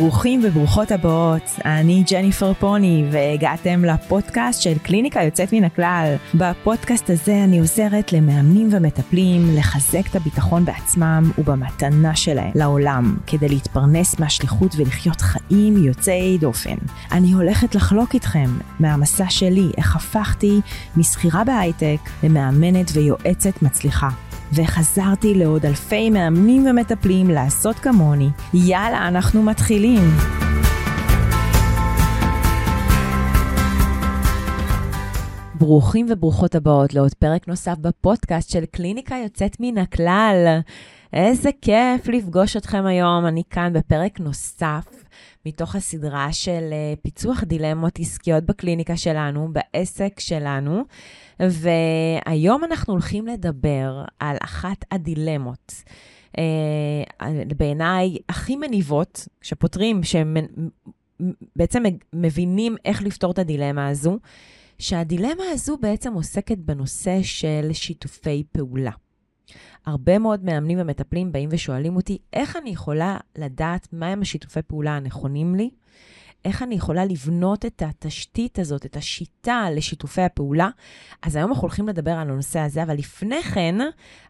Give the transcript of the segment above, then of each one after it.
ברוכים וברוכות הבאות, אני ג'ניפר פוני והגעתם לפודקאסט של קליניקה יוצאת מן הכלל. בפודקאסט הזה אני עוזרת למאמנים ומטפלים לחזק את הביטחון בעצמם ובמתנה שלהם לעולם, כדי להתפרנס מהשליחות ולחיות חיים יוצאי דופן. אני הולכת לחלוק איתכם מהמסע שלי, איך הפכתי משכירה בהייטק למאמנת ויועצת מצליחה. וחזרתי לעוד אלפי מאמנים ומטפלים לעשות כמוני. יאללה, אנחנו מתחילים. ברוכים וברוכות הבאות לעוד פרק נוסף בפודקאסט של קליניקה יוצאת מן הכלל. איזה כיף לפגוש אתכם היום, אני כאן בפרק נוסף מתוך הסדרה של אה, פיצוח דילמות עסקיות בקליניקה שלנו, בעסק שלנו. והיום אנחנו הולכים לדבר על אחת הדילמות. Uh, בעיניי הכי מניבות, שפותרים, שבעצם מבינים איך לפתור את הדילמה הזו, שהדילמה הזו בעצם עוסקת בנושא של שיתופי פעולה. הרבה מאוד מאמנים ומטפלים באים ושואלים אותי, איך אני יכולה לדעת מהם השיתופי פעולה הנכונים לי? איך אני יכולה לבנות את התשתית הזאת, את השיטה לשיתופי הפעולה. אז היום אנחנו הולכים לדבר על הנושא הזה, אבל לפני כן,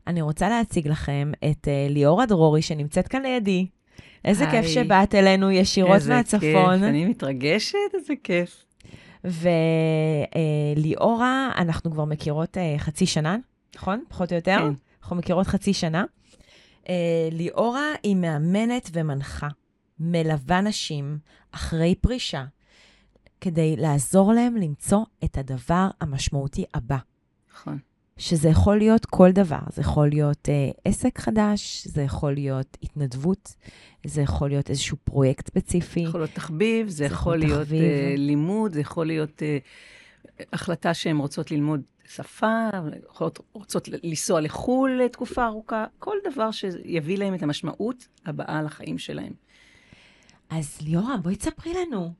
אני רוצה להציג לכם את uh, ליאורה דרורי, שנמצאת כאן לידי. איזה היי. כיף שבאת אלינו ישירות איזה מהצפון. איזה כיף, אני מתרגשת, איזה כיף. וליאורה, uh, אנחנו כבר מכירות uh, חצי שנה, נכון? פחות או יותר? כן. אנחנו מכירות חצי שנה. Uh, ליאורה היא מאמנת ומנחה. מלווה נשים אחרי פרישה, כדי לעזור להם למצוא את הדבר המשמעותי הבא. נכון. שזה יכול להיות כל דבר, זה יכול להיות אה, עסק חדש, זה יכול להיות התנדבות, זה יכול להיות איזשהו פרויקט ספציפי. יכול להיות תחביב, זה, זה יכול להיות תחביב. אה, לימוד, זה יכול להיות אה, החלטה שהן רוצות ללמוד שפה, יכולות, רוצות לנסוע לחו"ל לתקופה ארוכה, כל דבר שיביא להם את המשמעות הבאה לחיים שלהם. אז ליאורה, בואי תספרי לנו,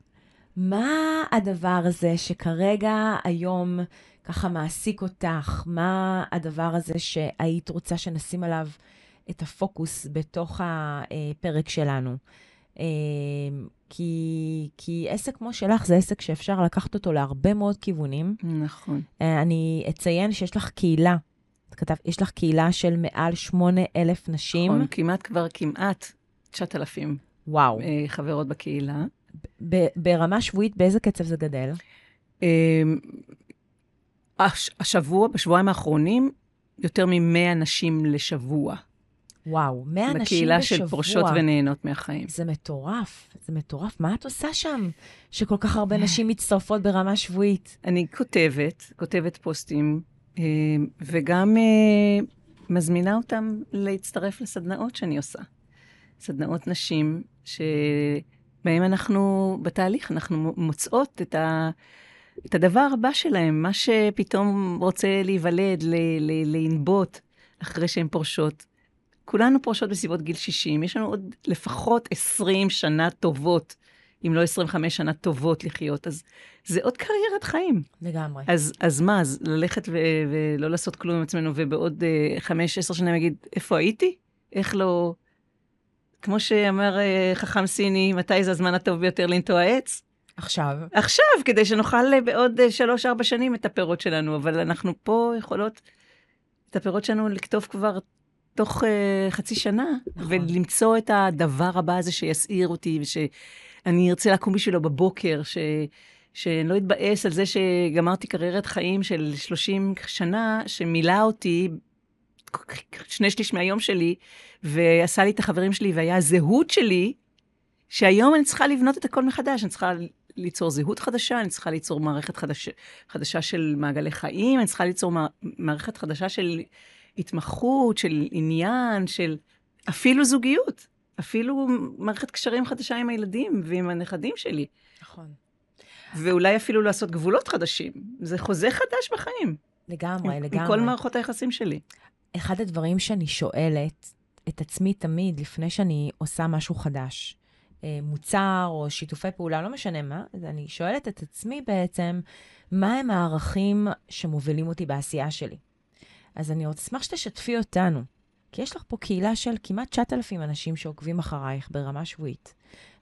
מה הדבר הזה שכרגע, היום, ככה מעסיק אותך? מה הדבר הזה שהיית רוצה שנשים עליו את הפוקוס בתוך הפרק שלנו? אה, כי, כי עסק כמו שלך זה עסק שאפשר לקחת אותו להרבה מאוד כיוונים. נכון. אה, אני אציין שיש לך קהילה. כתב, יש לך קהילה של מעל 8,000 נשים. נכון, כמעט כבר כמעט 9,000 וואו. אה, חברות בקהילה. ברמה שבועית, באיזה קצב זה גדל? אמ, השבוע, בשבועיים האחרונים, יותר מ-100 נשים לשבוע. וואו, 100 נשים בשבוע. בקהילה של פורשות ונהנות מהחיים. זה מטורף, זה מטורף. מה את עושה שם, שכל כך הרבה נשים מצטרפות ברמה שבועית? אני כותבת, כותבת פוסטים, אמ, וגם אה, מזמינה אותם להצטרף לסדנאות שאני עושה. סדנאות נשים, שבהם אנחנו, בתהליך, אנחנו מוצאות את, ה, את הדבר הבא שלהם, מה שפתאום רוצה להיוולד, לנבוט אחרי שהן פורשות. כולנו פורשות בסביבות גיל 60, יש לנו עוד לפחות 20 שנה טובות, אם לא 25 שנה טובות לחיות, אז זה עוד קריירת חיים. לגמרי. אז, אז מה, אז ללכת ו, ולא לעשות כלום עם עצמנו, ובעוד 5-10 uh, שנים להגיד, איפה הייתי? איך לא... כמו שאמר uh, חכם סיני, מתי זה הזמן הטוב ביותר לנטוע עץ? עכשיו. עכשיו, כדי שנאכל uh, בעוד שלוש-ארבע שנים את הפירות שלנו, אבל אנחנו פה יכולות את הפירות שלנו לכתוב כבר תוך uh, חצי שנה, נכון. ולמצוא את הדבר הבא הזה שיסעיר אותי, ושאני ארצה לקום בשבילו בבוקר, ש... שאני לא אתבאס על זה שגמרתי קריירת חיים של 30 שנה, שמילא אותי שני שליש מהיום שלי, ועשה לי את החברים שלי, והיה הזהות שלי, שהיום אני צריכה לבנות את הכל מחדש, אני צריכה ליצור זהות חדשה, אני צריכה ליצור מערכת חדש, חדשה של מעגלי חיים, אני צריכה ליצור מערכת חדשה של התמחות, של עניין, של אפילו זוגיות, אפילו מערכת קשרים חדשה עם הילדים ועם הנכדים שלי. נכון. ואולי אפילו לעשות גבולות חדשים. זה חוזה חדש בחיים. לגמרי, עם, לגמרי. עם כל מערכות היחסים שלי. אחד הדברים שאני שואלת את עצמי תמיד, לפני שאני עושה משהו חדש, אה, מוצר או שיתופי פעולה, לא משנה מה, אז אני שואלת את עצמי בעצם, מה הם הערכים שמובילים אותי בעשייה שלי? אז אני אשמח שתשתפי אותנו, כי יש לך פה קהילה של כמעט 9,000 אנשים שעוקבים אחרייך ברמה שבועית.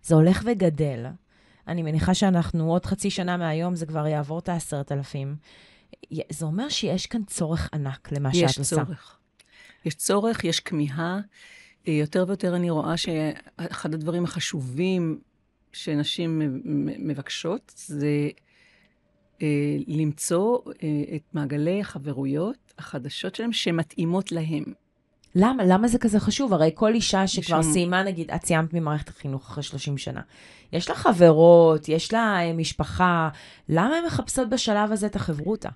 זה הולך וגדל. אני מניחה שאנחנו עוד חצי שנה מהיום, זה כבר יעבור את העשרת אלפים. זה אומר שיש כאן צורך ענק למה שאת עושה. יש צורך. יש צורך, יש כמיהה. אה, יותר ויותר אני רואה שאחד הדברים החשובים שנשים מבקשות זה למצוא אה, את מעגלי החברויות החדשות שלהם שמתאימות להם. למה? למה זה כזה חשוב? הרי כל אישה שכבר משום... סיימה, נגיד, את סיימת ממערכת החינוך אחרי 30 שנה. יש לה חברות, יש לה משפחה, למה הן מחפשות בשלב הזה את החברותה?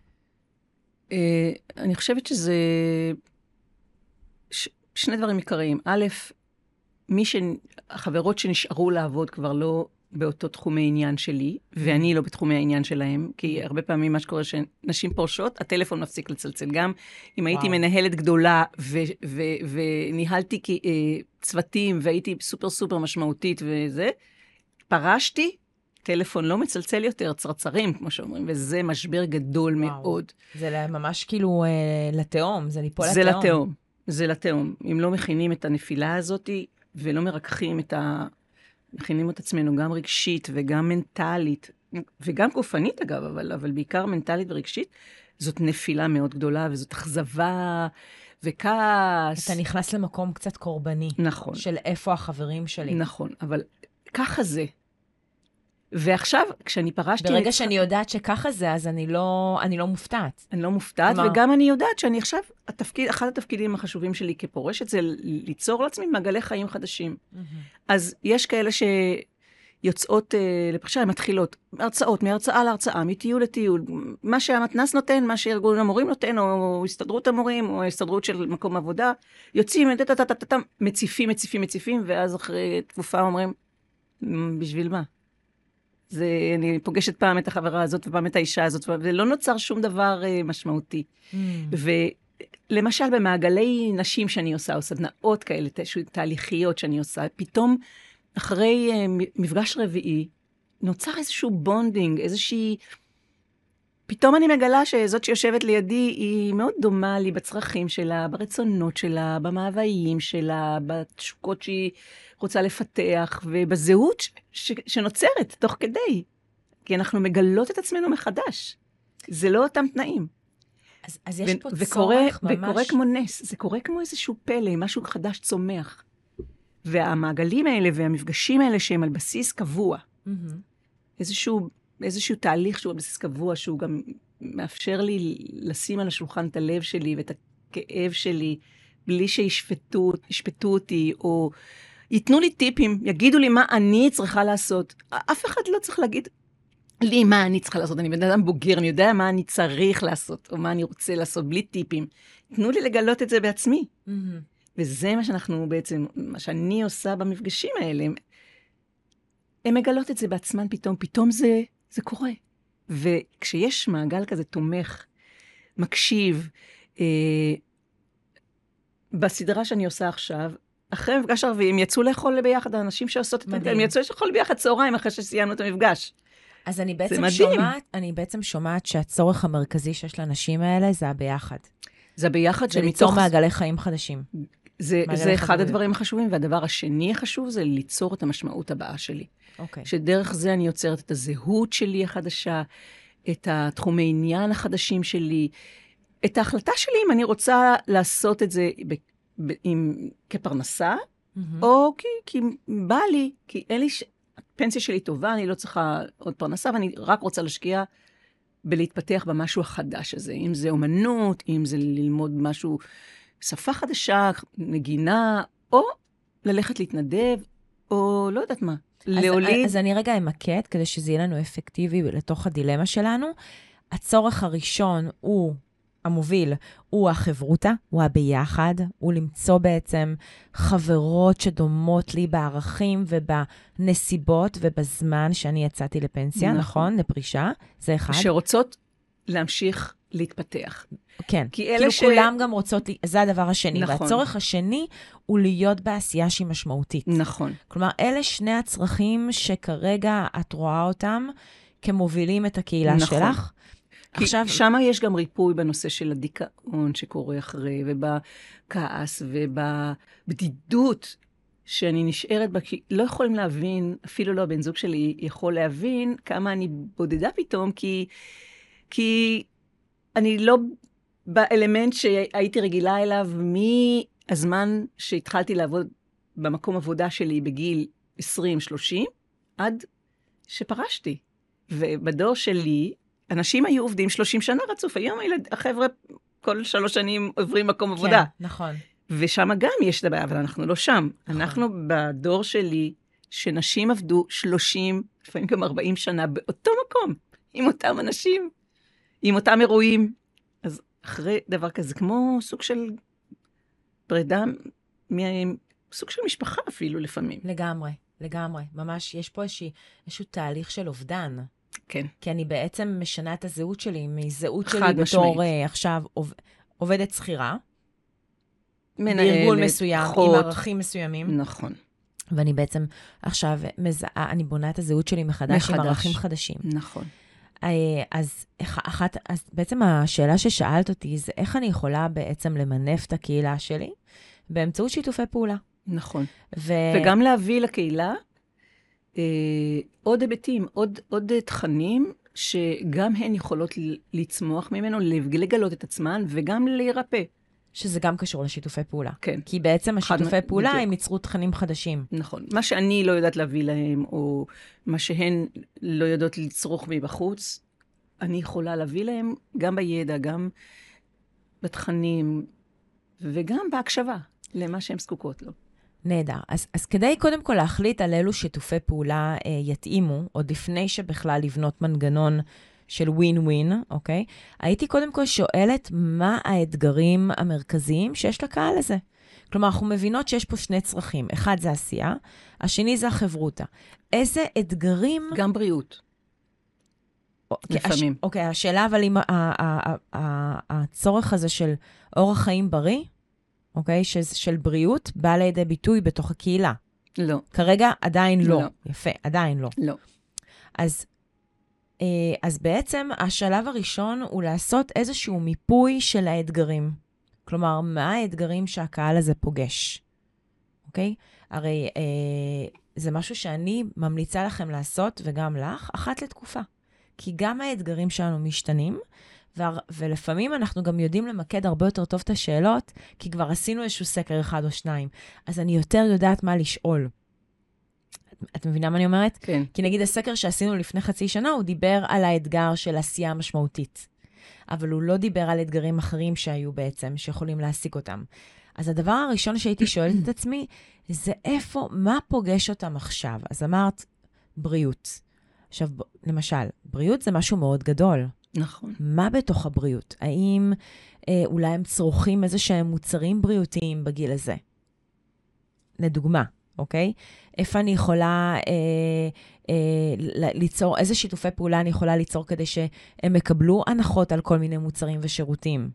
אני חושבת שזה ש... שני דברים עיקריים. א', מי ש... החברות שנשארו לעבוד כבר לא באותו תחומי עניין שלי, ואני לא בתחומי העניין שלהם, כי הרבה פעמים מה שקורה שנשים פורשות, הטלפון מפסיק לצלצל. גם אם הייתי וואו. מנהלת גדולה ו- ו- וניהלתי כ- אה, צוותים והייתי סופר סופר משמעותית וזה, פרשתי, טלפון לא מצלצל יותר, צרצרים, כמו שאומרים, וזה משבר גדול וואו. מאוד. זה ממש כאילו אה, לתהום, זה ליפול לתהום. זה לתהום, זה לתהום. אם לא מכינים את הנפילה הזאת ולא מרככים את ה... מכינים את עצמנו גם רגשית וגם מנטלית, וגם גופנית אגב, אבל, אבל בעיקר מנטלית ורגשית, זאת נפילה מאוד גדולה, וזאת אכזבה וכעס. אתה נכנס למקום קצת קורבני. נכון. של איפה החברים שלי. נכון, אבל ככה זה. ועכשיו, כשאני פרשתי... ברגע את... שאני יודעת שככה זה, אז אני לא, אני לא מופתעת. אני לא מופתעת, כלומר... וגם אני יודעת שאני עכשיו, התפקיד, אחד התפקידים החשובים שלי כפורשת זה ליצור לעצמי מעגלי חיים חדשים. Mm-hmm. אז יש כאלה שיוצאות uh, לפרישה, הן מתחילות הרצאות, מהרצאה להרצאה, מטיול לטיול, מה שהמתנ"ס נותן, מה שארגון המורים נותן, או הסתדרות המורים, או הסתדרות של מקום עבודה, יוצאים, מציפים, מציפים, מציפים, ואז אחרי תקופה אומרים, בשביל מה? זה, אני פוגשת פעם את החברה הזאת ופעם את האישה הזאת, ולא נוצר שום דבר uh, משמעותי. אמ. ולמשל, במעגלי נשים שאני עושה, או סדנאות כאלה, תהליכיות שאני עושה, פתאום, אחרי אה, מפגש רביעי, נוצר איזשהו bonding, איזושהי... פתאום אני מגלה שזאת שיושבת לידי היא מאוד דומה לי בצרכים שלה, ברצונות שלה, במאוויים שלה, בתשוקות שהיא רוצה לפתח, ובזהות ש- ש- שנוצרת תוך כדי. כי אנחנו מגלות את עצמנו מחדש. זה לא אותם תנאים. אז, אז יש ו- פה וקורה, צורך ממש... וקורה כמו נס, זה קורה כמו איזשהו פלא, משהו חדש צומח. והמעגלים האלה והמפגשים האלה שהם על בסיס קבוע, mm-hmm. איזשהו, איזשהו תהליך שהוא על בסיס קבוע, שהוא גם מאפשר לי לשים על השולחן את הלב שלי ואת הכאב שלי, בלי שישפטו אותי, או ייתנו לי טיפים, יגידו לי מה אני צריכה לעשות. אף אחד לא צריך להגיד לי מה אני צריכה לעשות. אני בן אדם בוגר, אני יודע מה אני צריך לעשות, או מה אני רוצה לעשות, בלי טיפים. תנו לי לגלות את זה בעצמי. Mm-hmm. וזה מה שאנחנו בעצם, מה שאני עושה במפגשים האלה. הן מגלות את זה בעצמן פתאום, פתאום זה, זה קורה. וכשיש מעגל כזה תומך, מקשיב, אה, בסדרה שאני עושה עכשיו, אחרי המפגש הרביעי, הם יצאו לאכול ביחד, האנשים שעושות את זה, הם יצאו לאכול ביחד צהריים אחרי שסיימנו את המפגש. אז אני בעצם שומעת, אני בעצם שומעת שהצורך המרכזי שיש לאנשים האלה זה הביחד. זה הביחד שמתוך... זה ליצור מעגלי חיים חדשים. זה, זה אחד הדברים החשובים, והדבר השני החשוב זה ליצור את המשמעות הבאה שלי. אוקיי. Okay. שדרך זה אני יוצרת את הזהות שלי החדשה, את התחומי עניין החדשים שלי, את ההחלטה שלי אם אני רוצה לעשות את זה עם, כפרנסה, mm-hmm. או כי, כי בא לי, כי אין לי, ש... הפנסיה שלי טובה, אני לא צריכה עוד פרנסה, ואני רק רוצה להשקיע בלהתפתח במשהו החדש הזה. אם זה אומנות, אם זה ללמוד משהו, שפה חדשה, נגינה, או ללכת להתנדב, או לא יודעת מה. אז, להוליד... אז אני רגע אמקד, כדי שזה יהיה לנו אפקטיבי לתוך הדילמה שלנו. הצורך הראשון הוא המוביל הוא החברותה, הוא הביחד, הוא למצוא בעצם חברות שדומות לי בערכים ובנסיבות ובזמן שאני יצאתי לפנסיה, נכון, נכון לפרישה, זה אחד. שרוצות להמשיך להתפתח. כן, כי אלה כאילו ש... כולם גם רוצות, זה הדבר השני. נכון. והצורך השני הוא להיות בעשייה שהיא משמעותית. נכון. כלומר, אלה שני הצרכים שכרגע את רואה אותם כמובילים את הקהילה נכון. שלך. עכשיו... שם יש גם ריפוי בנושא של הדיכאון שקורה אחרי, ובכעס, ובבדידות. שאני נשארת בה, כי לא יכולים להבין, אפילו לא הבן זוג שלי יכול להבין כמה אני בודדה פתאום, כי, כי אני לא באלמנט שהייתי רגילה אליו מהזמן שהתחלתי לעבוד במקום עבודה שלי בגיל 20-30, עד שפרשתי. ובדור שלי, אנשים היו עובדים 30 שנה רצוף. היום הילד, החבר'ה כל שלוש שנים עוברים מקום כן, עבודה. נכון. ושם גם יש את הבעיה, אבל אנחנו לא שם. נכון. אנחנו בדור שלי, שנשים עבדו 30, לפעמים גם 40 שנה, באותו מקום, עם אותם אנשים, עם אותם אירועים. אז אחרי דבר כזה, כמו סוג של פרידה, סוג של משפחה אפילו לפעמים. לגמרי, לגמרי. ממש, יש פה איזשהו תהליך של אובדן. כן. כי אני בעצם משנה את הזהות שלי מזהות שלי בתור משמעית. uh, עכשיו עוב, עובדת שכירה, מנהלת, בארגון מסוים, אחות. עם ערכים מסוימים, נכון, ואני בעצם עכשיו מזהה, אני בונה את הזהות שלי מחדש, עם מחדש. ערכים חדשים. נכון. אה, אז אח- אחת, אז בעצם השאלה ששאלת אותי זה איך אני יכולה בעצם למנף את הקהילה שלי באמצעות שיתופי פעולה. נכון. ו... וגם להביא לקהילה אה, עוד היבטים, עוד, עוד אה, תכנים שגם הן יכולות לצמוח ממנו, לגלות את עצמן וגם להירפא. שזה גם קשור לשיתופי פעולה. כן, כי בעצם חד השיתופי מ- פעולה בדיוק. הם ייצרו תכנים חדשים. נכון. מה שאני לא יודעת להביא להם, או מה שהן לא יודעות לצרוך מבחוץ, אני יכולה להביא להם גם בידע, גם בתכנים, וגם בהקשבה למה שהן זקוקות לו. נהדר. אז, אז כדי קודם כל להחליט על אילו שיתופי פעולה אה, יתאימו, עוד לפני שבכלל לבנות מנגנון של ווין ווין, אוקיי? הייתי קודם כל שואלת מה האתגרים המרכזיים שיש לקהל הזה. כלומר, אנחנו מבינות שיש פה שני צרכים. אחד זה עשייה, השני זה החברותא. איזה אתגרים... גם בריאות. אוקיי, לפעמים. אוקיי, השאלה אבל אם ה- ה- ה- ה- הצורך הזה של אורח חיים בריא, אוקיי, של, של בריאות, בא לידי ביטוי בתוך הקהילה. לא, כרגע עדיין לא. לא. יפה, עדיין לא. לא. אז, אה, אז בעצם השלב הראשון הוא לעשות איזשהו מיפוי של האתגרים. כלומר, מה האתגרים שהקהל הזה פוגש, אוקיי? הרי אה, זה משהו שאני ממליצה לכם לעשות, וגם לך, אחת לתקופה. כי גם האתגרים שלנו משתנים, ולפעמים אנחנו גם יודעים למקד הרבה יותר טוב את השאלות, כי כבר עשינו איזשהו סקר אחד או שניים. אז אני יותר יודעת מה לשאול. את, מבינה מה אני אומרת? כן. כי נגיד הסקר שעשינו לפני חצי שנה, הוא דיבר על האתגר של עשייה משמעותית. אבל הוא לא דיבר על אתגרים אחרים שהיו בעצם, שיכולים להעסיק אותם. אז הדבר הראשון שהייתי שואלת את עצמי, זה איפה, מה פוגש אותם עכשיו? אז אמרת, בריאות. עכשיו, למשל, בריאות זה משהו מאוד גדול. נכון. מה בתוך הבריאות? האם אה, אולי הם צורכים איזה שהם מוצרים בריאותיים בגיל הזה? לדוגמה, אוקיי? איפה אני יכולה אה, אה, ליצור, איזה שיתופי פעולה אני יכולה ליצור כדי שהם יקבלו הנחות על כל מיני מוצרים ושירותים?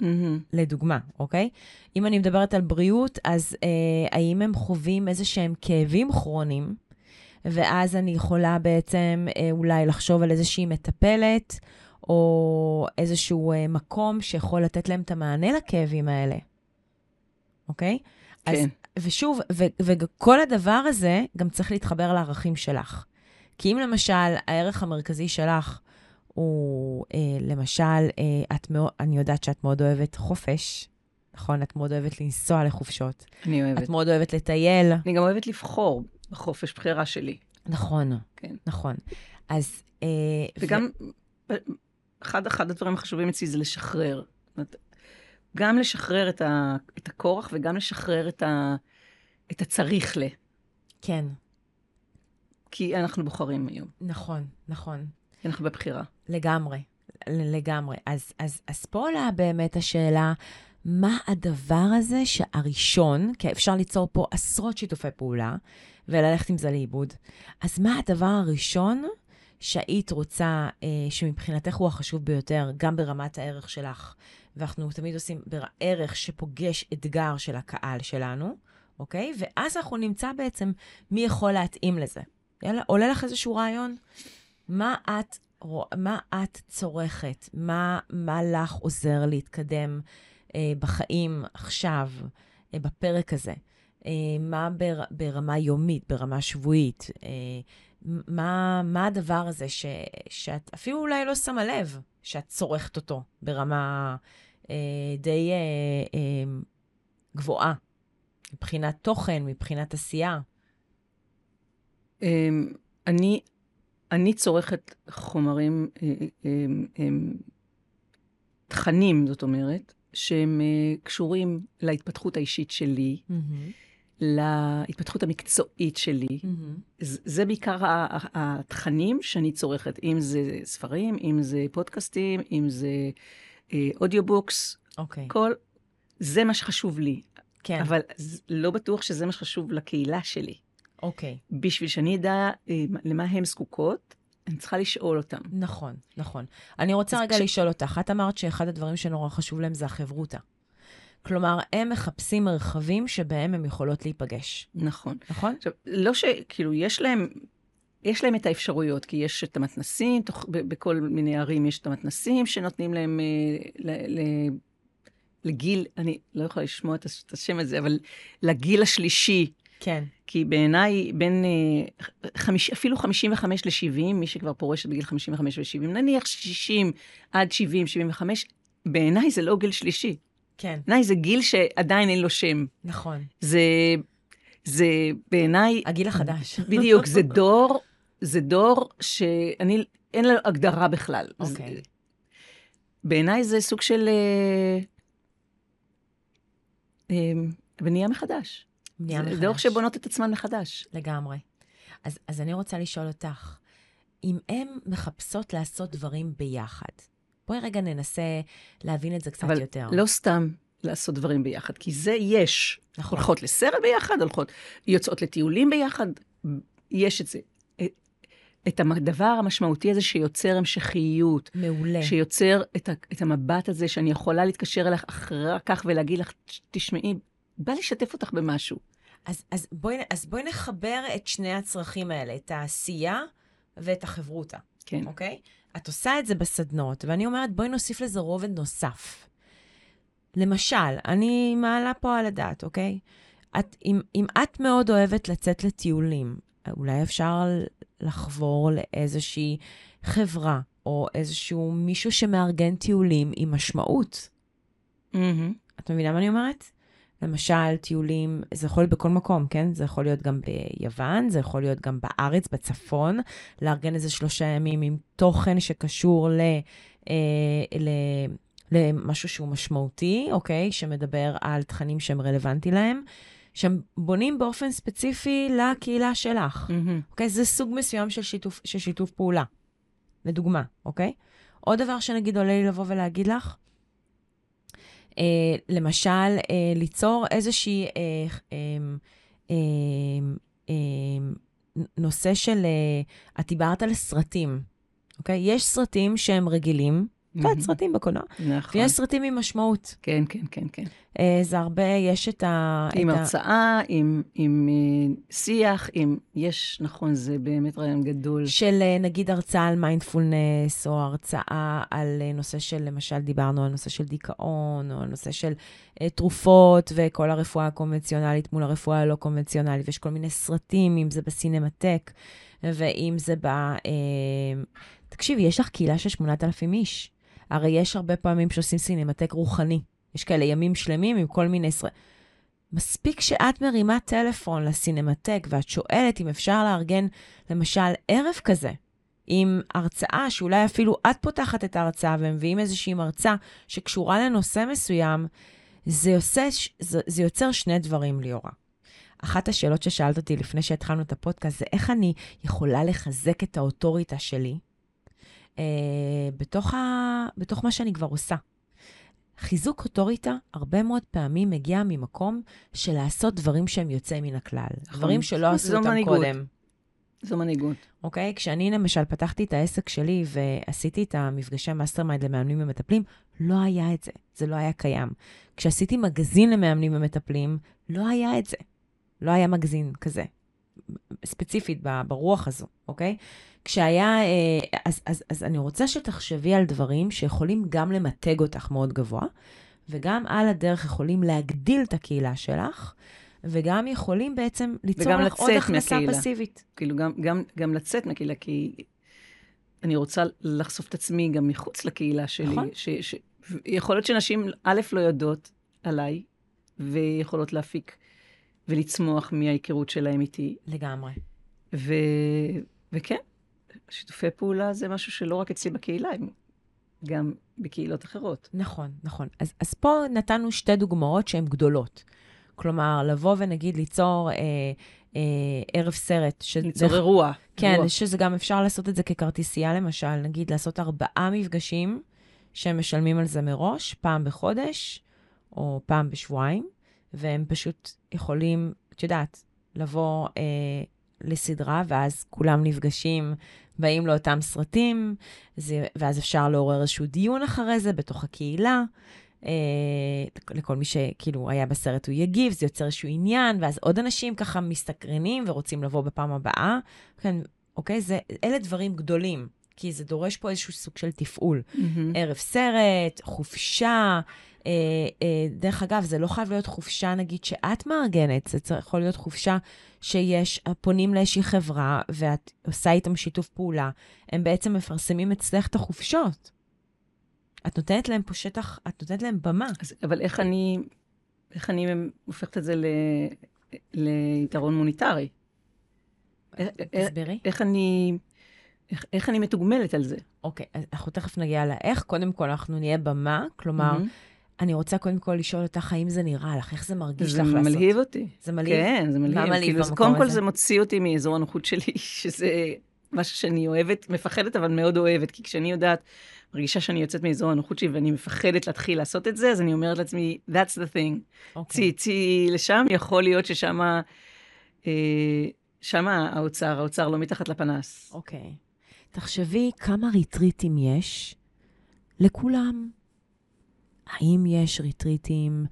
מהמם. לדוגמה, אוקיי? אם אני מדברת על בריאות, אז אה, האם הם חווים איזה שהם כאבים כרוניים, ואז אני יכולה בעצם אה, אולי לחשוב על איזושהי מטפלת, או איזשהו אה, מקום שיכול לתת להם את המענה לכאבים האלה, אוקיי? אז, כן. ושוב, ו- וכל הדבר הזה גם צריך להתחבר לערכים שלך. כי אם למשל הערך המרכזי שלך הוא, אה, למשל, אה, את מאוד, אני יודעת שאת מאוד אוהבת חופש, נכון? את מאוד אוהבת לנסוע לחופשות. אני אוהבת. את מאוד אוהבת לטייל. אני גם אוהבת לבחור בחופש בחירה שלי. נכון, כן. נכון. אז... אה, וגם, אחד, אחד הדברים החשובים אצלי זה לשחרר. גם לשחרר את, ה, את הכורח וגם לשחרר את, ה, את הצריך ל. כן, כי אנחנו בוחרים היום, נכון, נכון. כי אנחנו בבחירה. לגמרי, לגמרי. אז, אז, אז פה עולה באמת השאלה, מה הדבר הזה שהראשון, כי אפשר ליצור פה עשרות שיתופי פעולה, וללכת עם זה לאיבוד. אז מה הדבר הראשון שהיית רוצה, אה, שמבחינתך הוא החשוב ביותר, גם ברמת הערך שלך, ואנחנו תמיד עושים ערך שפוגש אתגר של הקהל שלנו, אוקיי? ואז אנחנו נמצא בעצם מי יכול להתאים לזה. יאללה, עולה לך איזשהו רעיון? מה את, מה את צורכת? מה, מה לך עוזר להתקדם אה, בחיים עכשיו, אה, בפרק הזה? אה, מה בר, ברמה יומית, ברמה שבועית? אה, מה, מה הדבר הזה ש, שאת אפילו אולי לא שמה לב שאת צורכת אותו ברמה אה, די אה, אה, גבוהה, מבחינת תוכן, מבחינת עשייה? אה, אני, אני צורכת חומרים, אה, אה, אה, תכנים, זאת אומרת, שהם אה, קשורים להתפתחות האישית שלי, Mm-hmm. להתפתחות המקצועית שלי. Mm-hmm. זה בעיקר התכנים שאני צורכת, אם זה ספרים, אם זה פודקאסטים, אם זה אה, אודיובוקס, אוקיי, כל... זה מה שחשוב לי. כן, אבל לא בטוח שזה מה שחשוב לקהילה שלי. אוקיי. בשביל שאני אדע אה, למה הן זקוקות, אני צריכה לשאול אותם. נכון, נכון. אני רוצה רגע כש- לשאול אותך, את אמרת שאחד הדברים שנורא חשוב להם זה החברותא. כלומר, הם מחפשים מרחבים שבהם הם יכולות להיפגש, נכון. נכון? עכשיו, לא ש... כאילו, יש להם... יש להם את האפשרויות, כי יש את המתנסים, תוך, ב, בכל מיני ערים יש את המתנסים שנותנים להם אה, ל, ל, לגיל, אני לא יכולה לשמוע את השם הזה, אבל לגיל השלישי, כן. כי בעיניי בין אה, חמיש, אפילו 55 ל-70, מי שכבר פורשת בגיל 55 ו-70, נניח 60 עד 70, 75, בעיניי זה לא גיל שלישי. כן, בעיניי זה גיל שעדיין אין לו שם. נכון. זה, זה בעיניי, הגיל החדש. בדיוק, זה דור, זה דור שאני, אין לו הגדרה בכלל. אוקיי. זה- בעיניי זה סוג של אה, אה, בנייה מחדש. בנייה זה מחדש. דור שבונות את עצמן מחדש. לגמרי. אז, אז אני רוצה לשאול אותך, אם הן מחפשות לעשות דברים ביחד, בואי רגע ננסה להבין את זה קצת אבל יותר. לא סתם לעשות דברים ביחד, כי זה יש. נכון. הולכות לסרט ביחד, הולכות, יוצאות לטיולים ביחד, יש את זה. את הדבר המשמעותי הזה שיוצר המשכיות, מעולה. שיוצר את, ה, את המבט הזה שאני יכולה להתקשר אליך אחר כך ולהגיד לך, תשמעי, בא לשתף אותך במשהו. אז, אז, בואי, אז בואי נחבר את שני הצרכים האלה, את העשייה ואת החברותא, כן. אוקיי? את עושה את זה בסדנות, ואני אומרת, בואי נוסיף לזה רובד נוסף. למשל, אני מעלה פה על הדעת, אוקיי? את, אם, אם את מאוד אוהבת לצאת לטיולים, אולי אפשר לחבור לאיזושהי חברה, או איזשהו מישהו שמארגן טיולים עם משמעות. Mm-hmm. את מבינה מה אני אומרת? למשל, טיולים, זה יכול להיות בכל מקום, כן? זה יכול להיות גם ביוון, זה יכול להיות גם בארץ, בצפון, לארגן איזה שלושה ימים עם תוכן שקשור ל, אה, ל, למשהו שהוא משמעותי, אוקיי? שמדבר על תכנים שהם רלוונטיים להם, שהם בונים באופן ספציפי לקהילה שלך. Mm-hmm. אוקיי? זה סוג מסוים של שיתוף, של שיתוף פעולה, לדוגמה, אוקיי? עוד דבר שנגיד עולה לי לבוא ולהגיד לך, למשל, אה, ליצור איזושהי, אה, אה, אה, אה, נושא של, אה, את דיברת על סרטים, אוקיי? יש סרטים שהם רגילים, את יודעת, סרטים בקולנוע, נכון. ויש סרטים עם משמעות. כן, כן, כן, כן. אה, זה הרבה, יש את ה... עם את ה- הרצאה, עם, עם אה, שיח, עם... יש, נכון, זה באמת רעיון גדול. של אה, נגיד הרצאה על מיינדפולנס, או הרצאה על נושא של, למשל, דיברנו על נושא של דיכאון, או על נושא של תרופות, וכל הרפואה הקונבנציונלית מול הרפואה הלא קונבנציונלית, ויש כל מיני סרטים, אם זה בסינמטק, ואם זה ב... תקשיבי, יש לך קהילה של 8,000 איש. הרי יש הרבה פעמים שעושים סינמטק רוחני. יש כאלה ימים שלמים עם כל מיני... סרט... מספיק שאת מרימה טלפון לסינמטק ואת שואלת אם אפשר לארגן, למשל, ערב כזה, עם הרצאה שאולי אפילו את פותחת את ההרצאה ומביאים איזושהי מרצה שקשורה לנושא מסוים, זה, עושה, זה, זה יוצר שני דברים, ליאורה. אחת השאלות ששאלת אותי לפני שהתחלנו את הפודקאסט זה איך אני יכולה לחזק את האוטוריטה שלי אה, בתוך, ה, בתוך מה שאני כבר עושה. חיזוק אוטוריטה הרבה מאוד פעמים מגיע ממקום של לעשות דברים שהם יוצאים מן הכלל. נכון. דברים שלא עשו אותם מנהיגות. קודם. זו מנהיגות. אוקיי? כשאני למשל פתחתי את העסק שלי ועשיתי את המפגשי mastermind למאמנים ומטפלים, לא היה את זה. זה לא היה קיים. כשעשיתי מגזין למאמנים ומטפלים, לא היה את זה. לא היה מגזין כזה, ספציפית ברוח הזו, אוקיי? כשהיה, אה, אז, אז, אז אני רוצה שתחשבי על דברים שיכולים גם למתג אותך מאוד גבוה, וגם על הדרך יכולים להגדיל את הקהילה שלך, וגם יכולים בעצם ליצור לך עוד הכנסה מהקהילה. פסיבית. כאילו, גם, גם, גם לצאת מהקהילה, כי אני רוצה לחשוף את עצמי גם מחוץ לקהילה שלי. נכון. ש, ש, יכול להיות שנשים, א', לא יודעות עליי, ויכולות להפיק ולצמוח מההיכרות שלהם איתי. לגמרי. ו, וכן, שיתופי פעולה זה משהו שלא רק אצלי בקהילה, הם גם בקהילות אחרות. נכון, נכון. אז, אז פה נתנו שתי דוגמאות שהן גדולות. כלומר, לבוא ונגיד ליצור אה, אה, ערב סרט. ש- ליצור דרך- אירוע. כן, אירוע. שזה גם אפשר לעשות את זה ככרטיסייה, למשל, נגיד לעשות ארבעה מפגשים שהם משלמים על זה מראש, פעם בחודש או פעם בשבועיים, והם פשוט יכולים, את יודעת, לבוא אה, לסדרה, ואז כולם נפגשים, באים לאותם סרטים, זה, ואז אפשר לעורר איזשהו דיון אחרי זה בתוך הקהילה. אה, לכל מי שכאילו היה בסרט הוא יגיב, זה יוצר איזשהו עניין, ואז עוד אנשים ככה מסתקרנים ורוצים לבוא בפעם הבאה. כן, אוקיי? זה, אלה דברים גדולים, כי זה דורש פה איזשהו סוג של תפעול. מהמם. ערב סרט, חופשה. אה, אה, דרך אגב, זה לא חייב להיות חופשה, נגיד, שאת מארגנת, זה צריך, יכול להיות חופשה שיש, פונים לאיזושהי חברה ואת עושה איתם שיתוף פעולה. הם בעצם מפרסמים אצלך את החופשות. את נותנת להם פה שטח, את נותנת להם במה. אז, אבל איך אני, איך אני הופכת את זה ל, ליתרון מוניטרי? איך, איך, תסבירי. איך אני, איך, איך אני מתוגמלת על זה? אוקיי, אז אנחנו תכף נגיע לאיך. קודם כל, אנחנו נהיה במה, כלומר, מהמם. אני רוצה קודם כל לשאול אותך, האם זה נראה לך, איך זה מרגיש זה לך לעשות? מלהיב אותי. זה מלהיב? כן, זה מלהיב. מה מלהיב כאילו, במקום קודם כל? זה מוציא אותי מאזור הנוחות שלי, שזה משהו שאני אוהבת, מפחדת, אבל מאוד אוהבת, כי כשאני יודעת, מרגישה שאני יוצאת מאזור הנוחות שלי ואני מפחדת להתחיל לעשות את זה, אז אני אומרת לעצמי, that's the thing. אוקיי. צאי, צאי לשם, יכול להיות ששם, אה, שם האוצר, האוצר לא מתחת לפנס. אוקיי. תחשבי כמה ריטריטים יש לכולם. האם יש ריטריטים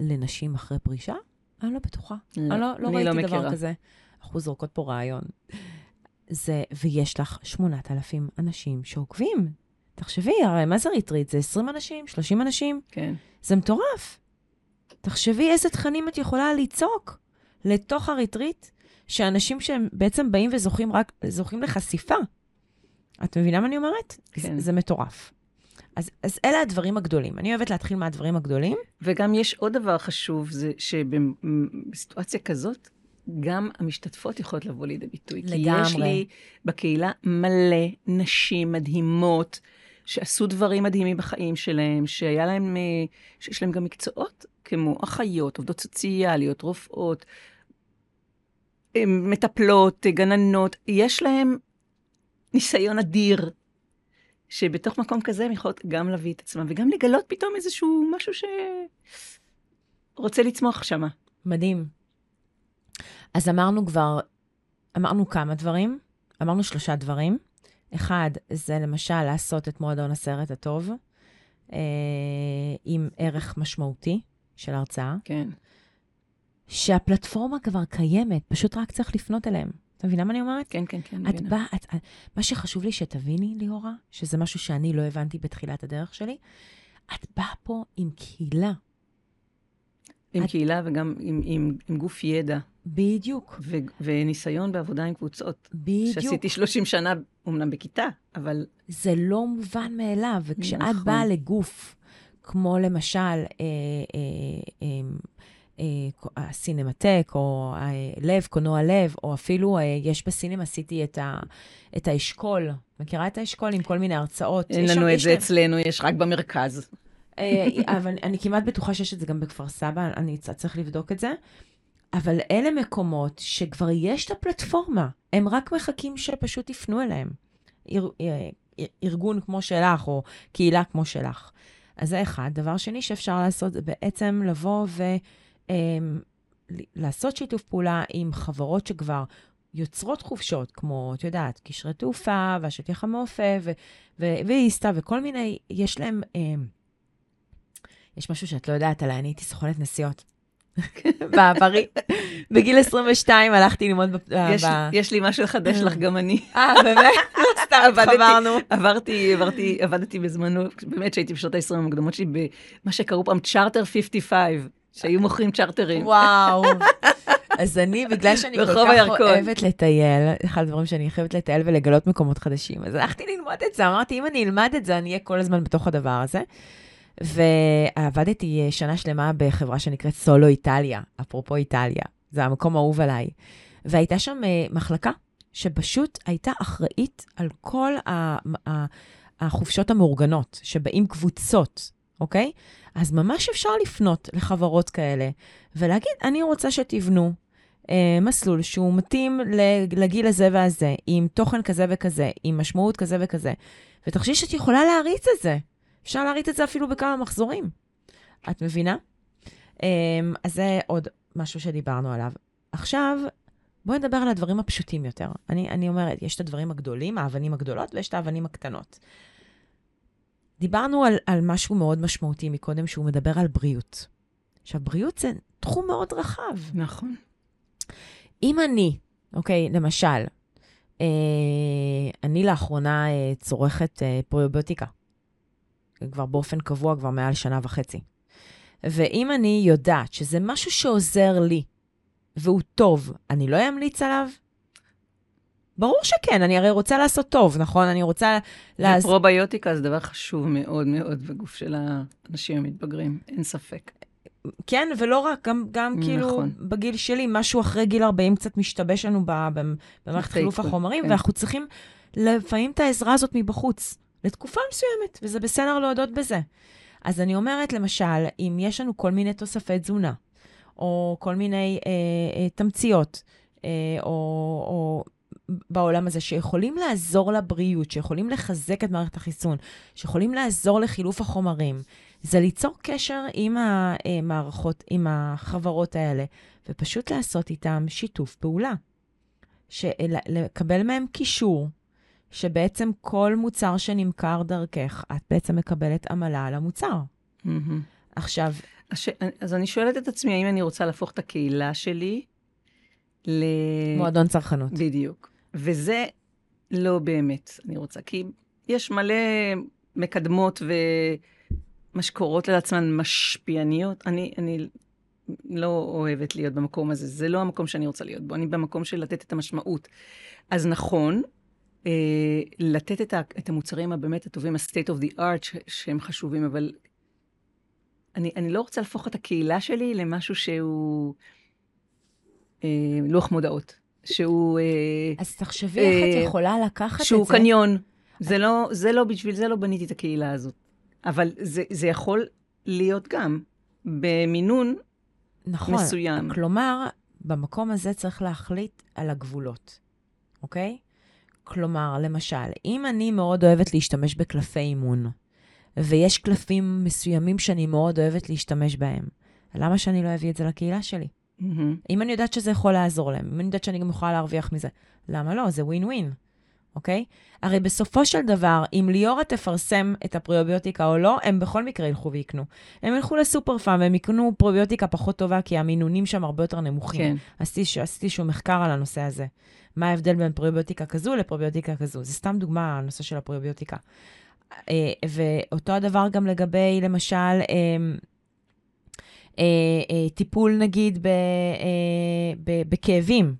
לנשים אחרי פרישה? אני לא בטוחה. אני לא, לא אני ראיתי לא דבר מכירה. כזה. אנחנו זורקות פה רעיון. זה, ויש לך 8,000 אנשים שעוקבים. תחשבי, הרי מה זה ריטריט? זה 20 אנשים? 30 אנשים? כן. זה מטורף. תחשבי איזה תכנים את יכולה ליצוק לתוך הריטריט, שאנשים שהם בעצם באים וזוכים רק, זוכים לחשיפה. את מבינה מה אני אומרת? כן. זה, זה מטורף. אז, אז אלה הדברים הגדולים. אני אוהבת להתחיל מהדברים הגדולים. וגם יש עוד דבר חשוב, זה שבסיטואציה כזאת, גם המשתתפות יכולות לבוא לידי ביטוי. כי יש לגמרי. לי בקהילה מלא נשים מדהימות, שעשו דברים מדהימים בחיים שלהם, שהיה להם, אה, שיש להם גם מקצועות, כמו אחיות, עובדות סוציאליות, רופאות, אה, מטפלות, אה, גננות, יש להם ניסיון אדיר. שבתוך מקום כזה הן יכולות גם להביא את עצמן, וגם לגלות פתאום איזשהו משהו שרוצה לצמוח שם. מדהים. אז אמרנו כבר, אמרנו כמה דברים, אמרנו שלושה דברים. אחד, זה למשל לעשות את מועדון הסרט הטוב, אה, עם ערך משמעותי של הרצאה, כן. שהפלטפורמה כבר קיימת, פשוט רק צריך לפנות אליהם. את מבינה מה אני אומרת? כן, כן, כן. את מבינה. באה, את, מה שחשוב לי שתביני, ליאורה, שזה משהו שאני לא הבנתי בתחילת הדרך שלי, את באה פה עם קהילה. עם את- קהילה וגם עם, עם, עם גוף ידע, בדיוק, ו, וניסיון בעבודה עם קבוצות. בדיוק. שעשיתי 30 שנה, אומנם בכיתה, אבל זה לא מובן מאליו, וכשאת נכון. באה לגוף, כמו למשל אה, אה, אה, הסינמטק, או אה, לב, קולנוע לב, או אפילו אה, יש בסינמה סיטי את, ה, את האשכול. מכירה את האשכול עם כל מיני הרצאות? אין לנו את זה אצלנו, יש רק במרכז. אה, אבל אני כמעט בטוחה שיש את זה גם בכפר סבא, אני צריך לבדוק את זה. אבל אלה מקומות שכבר יש את הפלטפורמה, הם רק מחכים שפשוט יפנו אליהם. אר, אה, אר, ארגון כמו שלך, או קהילה כמו שלך. אז זה אחד. דבר שני שאפשר לעשות, זה בעצם לבוא ולעשות שיתוף פעולה עם חברות שכבר יוצרות חופשות, כמו, את יודעת, קשרי תעופה, והשטיח ו- ו- ואיסתא, וכל מיני, יש להם... אה, יש משהו שאת לא יודעת עליי, אני הייתי סוכנת נסיעות. בעברי. בגיל 22 הלכתי ללמוד ב... יש, ב- יש לי משהו לחדש לך, גם אני. אה, באמת? לא סתם התחברנו. עברתי, עברתי, עבדתי בזמנו, באמת שהייתי בשנות ה-20 המוקדמות שלי, במה שקראו פעם צ'רטר 55. שהיו מוכרים צ'רטרים. וואו. אז אני, בגלל שאני כל כך הירקון. אוהבת לטייל, אחד הדברים שאני חייבת לטייל ולגלות מקומות חדשים, אז הלכתי ללמוד את זה, אמרתי, אם אני אלמד את זה, אני אהיה כל הזמן בתוך הדבר הזה. ועבדתי אה, שנה שלמה בחברה שנקראת סולו איטליה, אפרופו איטליה, זה המקום האהוב עליי. והייתה שם אה, מחלקה שפשוט הייתה אחראית על כל החופשות המאורגנות, שבאים קבוצות, אוקיי? אז ממש אפשר לפנות לחברות כאלה ולהגיד, אני רוצה שתבנו אה, מסלול שהוא מתאים לגיל הזה והזה, עם תוכן כזה וכזה, עם משמעות כזה וכזה, ותחשבי שאת יכולה להריץ את זה. אפשר להריץ את זה אפילו בכמה מחזורים. את מבינה? אה, אז זה עוד משהו שדיברנו עליו. עכשיו, בואי נדבר על הדברים הפשוטים יותר. אני, אני אומרת, יש את הדברים הגדולים, האבנים הגדולות, ויש את האבנים הקטנות. דיברנו על, על משהו מאוד משמעותי מקודם, שהוא מדבר על בריאות. עכשיו, בריאות זה תחום מאוד רחב. נכון. אם אני, אוקיי, למשל, אה, אני לאחרונה אה, צורכת אה, פרוביוטיקה, כבר באופן קבוע, כבר מעל שנה וחצי. ואם אני יודעת שזה משהו שעוזר לי, והוא טוב, אני לא אמליץ עליו? ברור שכן, אני הרי רוצה לעשות טוב, נכון? אני רוצה... לעז... פרוביוטיקה זה דבר חשוב מאוד מאוד בגוף של האנשים המתבגרים, אין ספק. כן, ולא רק, גם, גם נכון. כאילו בגיל שלי, משהו אחרי גיל 40 קצת משתבש לנו במערכת חילוף החומרים, כן. ואנחנו צריכים לפעמים את העזרה הזאת מבחוץ, לתקופה מסוימת, וזה בסדר להודות בזה. אז אני אומרת, למשל, אם יש לנו כל מיני תוספי תזונה, או כל מיני אה, אה, תמציות, אה, או, או בעולם הזה, שיכולים לעזור לבריאות, שיכולים לחזק את מערכת החיסון, שיכולים לעזור לחילוף החומרים, זה ליצור קשר עם המערכות, עם החברות האלה, ופשוט לעשות איתם שיתוף פעולה. לקבל מהם קישור, שבעצם כל מוצר שנמכר דרכך, את בעצם מקבלת עמלה על המוצר. מהמם. עכשיו, הש... אז אני שואלת את עצמי, האם אני רוצה להפוך את הקהילה שלי ל... מועדון צרכנות. בדיוק. וזה לא באמת אני רוצה, כי יש מלא מקדמות ומשקורות לעצמן משפיעניות. אני, אני לא אוהבת להיות במקום הזה, זה לא המקום שאני רוצה להיות בו, אני במקום של לתת את המשמעות. אז נכון, אה, לתת את, ה, את המוצרים הבאמת הטובים, ה-state of the art, ש, שהם חשובים, אבל אני, אני לא רוצה להפוך את הקהילה שלי למשהו שהוא אה, לוח מודעות, שהוא... אה, אז תחשבי איך אה, את יכולה לקחת את שהוא זה. קניון. זה לא, זה לא, בשביל זה לא בניתי את הקהילה הזאת. אבל זה, זה יכול להיות גם במינון נכון. מסוים. כלומר, במקום הזה צריך להחליט על הגבולות, אוקיי? כלומר, למשל, אם אני מאוד אוהבת להשתמש בקלפי אימון, ויש קלפים מסוימים שאני מאוד אוהבת להשתמש בהם, למה שאני לא אביא את זה לקהילה שלי? מהמם. אם אני יודעת שזה יכול לעזור להם, אם אני יודעת שאני גם יכולה להרוויח מזה, למה לא? זה ווין ווין, אוקיי? הרי בסופו של דבר, אם ליאורה תפרסם את הפרוביוטיקה או לא, הם בכל מקרה ילכו ויקנו. הם ילכו לסופר פארם והם יקנו פרוביוטיקה פחות טובה, כי המינונים שם הרבה יותר נמוכים. כן. עשיתי, ש- עשיתי איזשהו מחקר על הנושא הזה. מה ההבדל בין פרוביוטיקה כזו לפרוביוטיקה כזו? זה סתם דוגמה, הנושא של הפרוביוטיקה. אה, ואותו הדבר גם לגבי, למשל, אה, טיפול נגיד ב, אה, ב, בכאבים,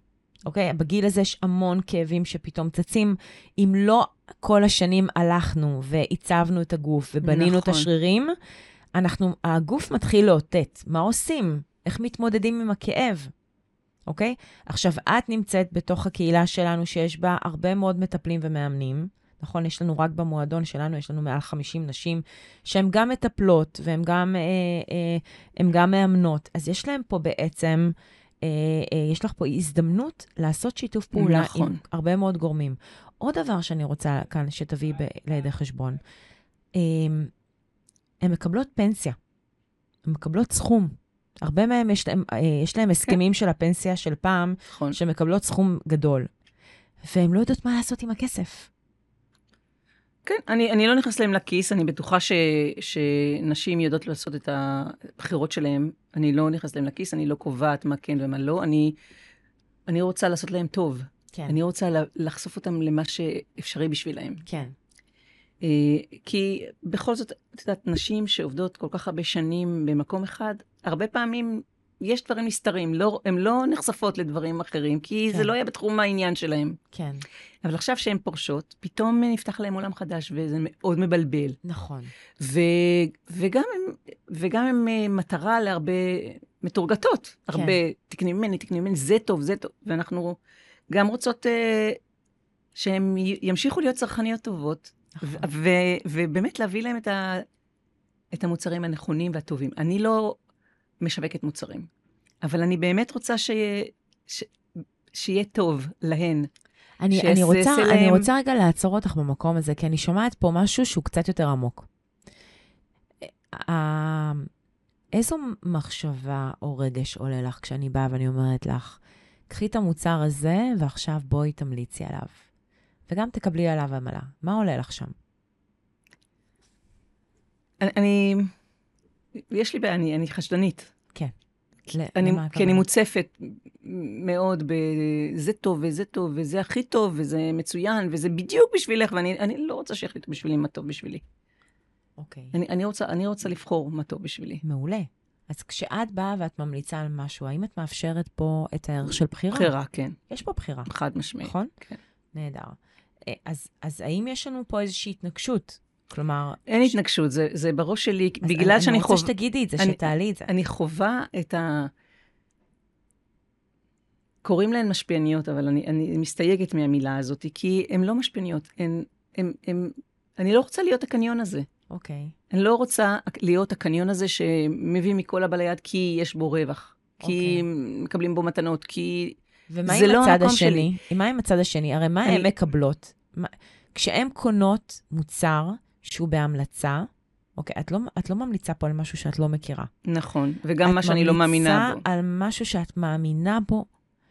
אוקיי? בגיל הזה יש המון כאבים שפתאום צצים. אם לא כל השנים הלכנו ועיצבנו את הגוף ובנינו את נכון. השרירים, אנחנו, הגוף מתחיל לאותת. מה עושים? איך מתמודדים עם הכאב? אוקיי? עכשיו, את נמצאת בתוך הקהילה שלנו שיש בה הרבה מאוד מטפלים ומאמנים. נכון, יש לנו רק במועדון שלנו, יש לנו מעל 50 נשים שהן גם מטפלות והן גם, אה, אה, גם מאמנות. אז יש להן פה בעצם, אה, אה, יש לך פה הזדמנות לעשות שיתוף פעולה נכון. עם הרבה מאוד גורמים. עוד דבר שאני רוצה כאן שתביאי לידי חשבון, אה, הן מקבלות פנסיה, הן מקבלות סכום. הרבה מהן יש להם, אה, יש להם הסכמים של הפנסיה של פעם, נכון. שמקבלות סכום גדול, והן לא יודעות מה לעשות עם הכסף. כן, אני, אני לא נכנס להם לכיס, אני בטוחה ש, שנשים יודעות לעשות את הבחירות שלהן. אני לא נכנס להם לכיס, אני לא קובעת מה כן ומה לא. אני, אני רוצה לעשות להם טוב. כן. אני רוצה לחשוף אותם למה שאפשרי בשבילהם. כן. אה, כי בכל זאת, את יודעת, נשים שעובדות כל כך הרבה שנים במקום אחד, הרבה פעמים יש דברים נסתרים, לא, הן לא נחשפות לדברים אחרים, כי כן. זה לא היה בתחום העניין שלהם. כן. אבל עכשיו שהן פורשות, פתאום נפתח להן עולם חדש, וזה מאוד מבלבל. נכון. ו, וגם הם אה, מטרה להרבה מתורגתות. כן. הרבה, תקני ממני, תקני ממני, זה טוב, זה טוב. ואנחנו גם רוצות uh, שהן ימשיכו להיות צרכניות טובות, נכון. ו- ו- ובאמת להביא להם את, ה- את המוצרים הנכונים והטובים. אני לא משווקת מוצרים, אבל אני באמת רוצה שיהיה, ש- שיהיה טוב להן. אני, אני, רוצה, להם... אני רוצה רגע לעצור אותך במקום הזה, כי אני שומעת פה משהו שהוא קצת יותר עמוק. איזו מחשבה או רגש עולה לך כשאני באה ואני אומרת לך, קחי את המוצר הזה ועכשיו בואי תמליצי עליו, וגם תקבלי עליו עמלה. מה עולה לך שם? אני יש לי בעיה, אני, אני חשדנית. כן. אני, כי אני מוצפת מאוד ב... זה טוב, וזה טוב, וזה הכי טוב, וזה מצוין, וזה בדיוק בשבילך, ואני לא רוצה שיחליטו בשבילי מה טוב בשבילי. אוקיי. אני, אני, רוצה, אני רוצה לבחור מה טוב בשבילי. מעולה. אז כשאת באה ואת ממליצה על משהו, האם את מאפשרת פה את הערך של בחירה? בחירה, כן. יש פה בחירה. חד משמעית. נכון? כן. נהדר. אה, אז, אז האם יש לנו פה איזושהי התנגשות? כלומר... אין ש... התנגשות, זה, זה בראש שלי, בגלל אני, שאני חווה... אני רוצה שתגידי את זה, אני, שתעלי את זה. אני חווה את ה... קוראים להן משפיעניות, אבל אני, אני מסתייגת מהמילה הזאת, כי הן לא משפיעניות. הן, הן, הן, אני לא רוצה להיות הקניון הזה. אוקיי. Okay. אני לא רוצה להיות הקניון הזה שמביא מכל הבא ליד כי יש בו רווח. Okay. כי אוקיי. מקבלים בו מתנות, כי ומה עם לא הצד השני? ומה עם הצד השני? הרי מה אני... הן מקבלות? מה... כשהן קונות מוצר שהוא בהמלצה, אוקיי, את לא, את לא ממליצה פה על משהו שאת לא מכירה. נכון, וגם מה שאני לא מאמינה בו. את ממליצה על משהו שאת מאמינה בו.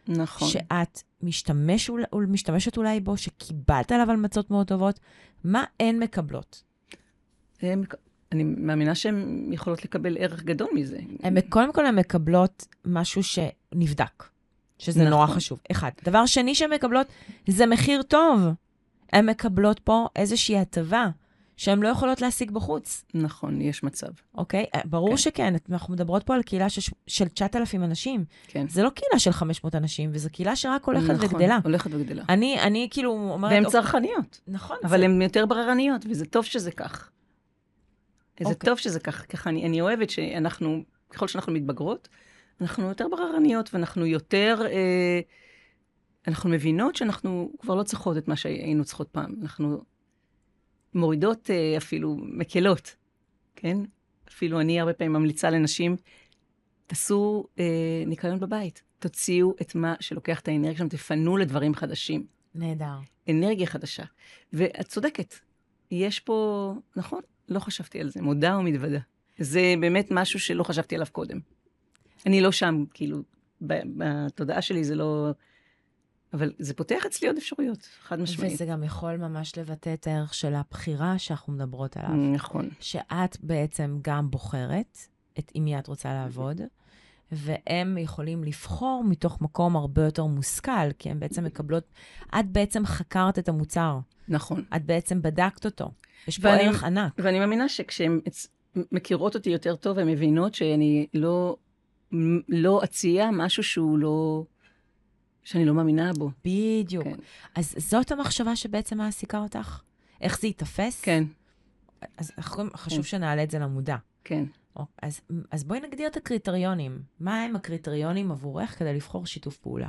נכון. שאת משתמש, משתמשת אולי בו, שקיבלת עליו המלצות מאוד טובות. מה הן מקבלות? הם, אני מאמינה שהן יכולות לקבל ערך גדול מזה. הם, קודם כל, הן מקבלות משהו שנבדק, שזה נכון. נורא חשוב. אחד. דבר שני שהן מקבלות, זה מחיר טוב. הן מקבלות פה איזושהי הטבה. שהן לא יכולות להשיג בחוץ. נכון, יש מצב. אוקיי? אה, ברור כן. שכן, אנחנו מדברות פה על קהילה של, של 9,000 אנשים. כן. זה לא קהילה של 500 אנשים, וזו קהילה שרק הולכת נכון, וגדלה. נכון, הולכת וגדלה. אני, אני כאילו אומרת... והן אוקיי, צרכניות. נכון. אבל זה... הן יותר בררניות, וזה טוב שזה כך. זה אוקיי. טוב שזה כך. ככה אני, אני אוהבת שאנחנו, ככל שאנחנו מתבגרות, אנחנו יותר בררניות, ואנחנו יותר... אה, אנחנו מבינות שאנחנו כבר לא צריכות את מה שהיינו צריכות פעם. אנחנו מורידות אה, אפילו, מקלות, כן? אפילו אני הרבה פעמים ממליצה לנשים, תעשו אה, ניקיון בבית. תוציאו את מה שלוקח את האנרגיה שלנו, תפנו לדברים חדשים. נהדר. אנרגיה חדשה. ואת צודקת, יש פה, נכון, לא חשבתי על זה, מודה ומתוודה. זה באמת משהו שלא חשבתי עליו קודם. אני לא שם, כאילו, בתודעה שלי זה לא אבל זה פותח אצלי עוד אפשרויות, חד משמעית. וזה גם יכול ממש לבטא את הערך של הבחירה שאנחנו מדברות עליו. נכון. שאת בעצם גם בוחרת את עם מי את רוצה לעבוד, והם יכולים לבחור מתוך מקום הרבה יותר מושכל, כי הם בעצם מקבלות, את בעצם חקרת את המוצר. נכון. את בעצם בדקת אותו. יש פה ערך ענק. ואני מאמינה שכשהן מכירות אותי יותר טוב, הן מבינות שאני לא, לא אציע משהו שהוא לא... שאני לא מאמינה בו. בדיוק. כן. אז זאת המחשבה שבעצם מעסיקה אותך? איך זה ייתפס? כן. אז חשוב כן. שנעלה את זה למודע. כן. אז, אז בואי נגדיר את הקריטריונים. מה הם הקריטריונים עבורך כדי לבחור שיתוף פעולה?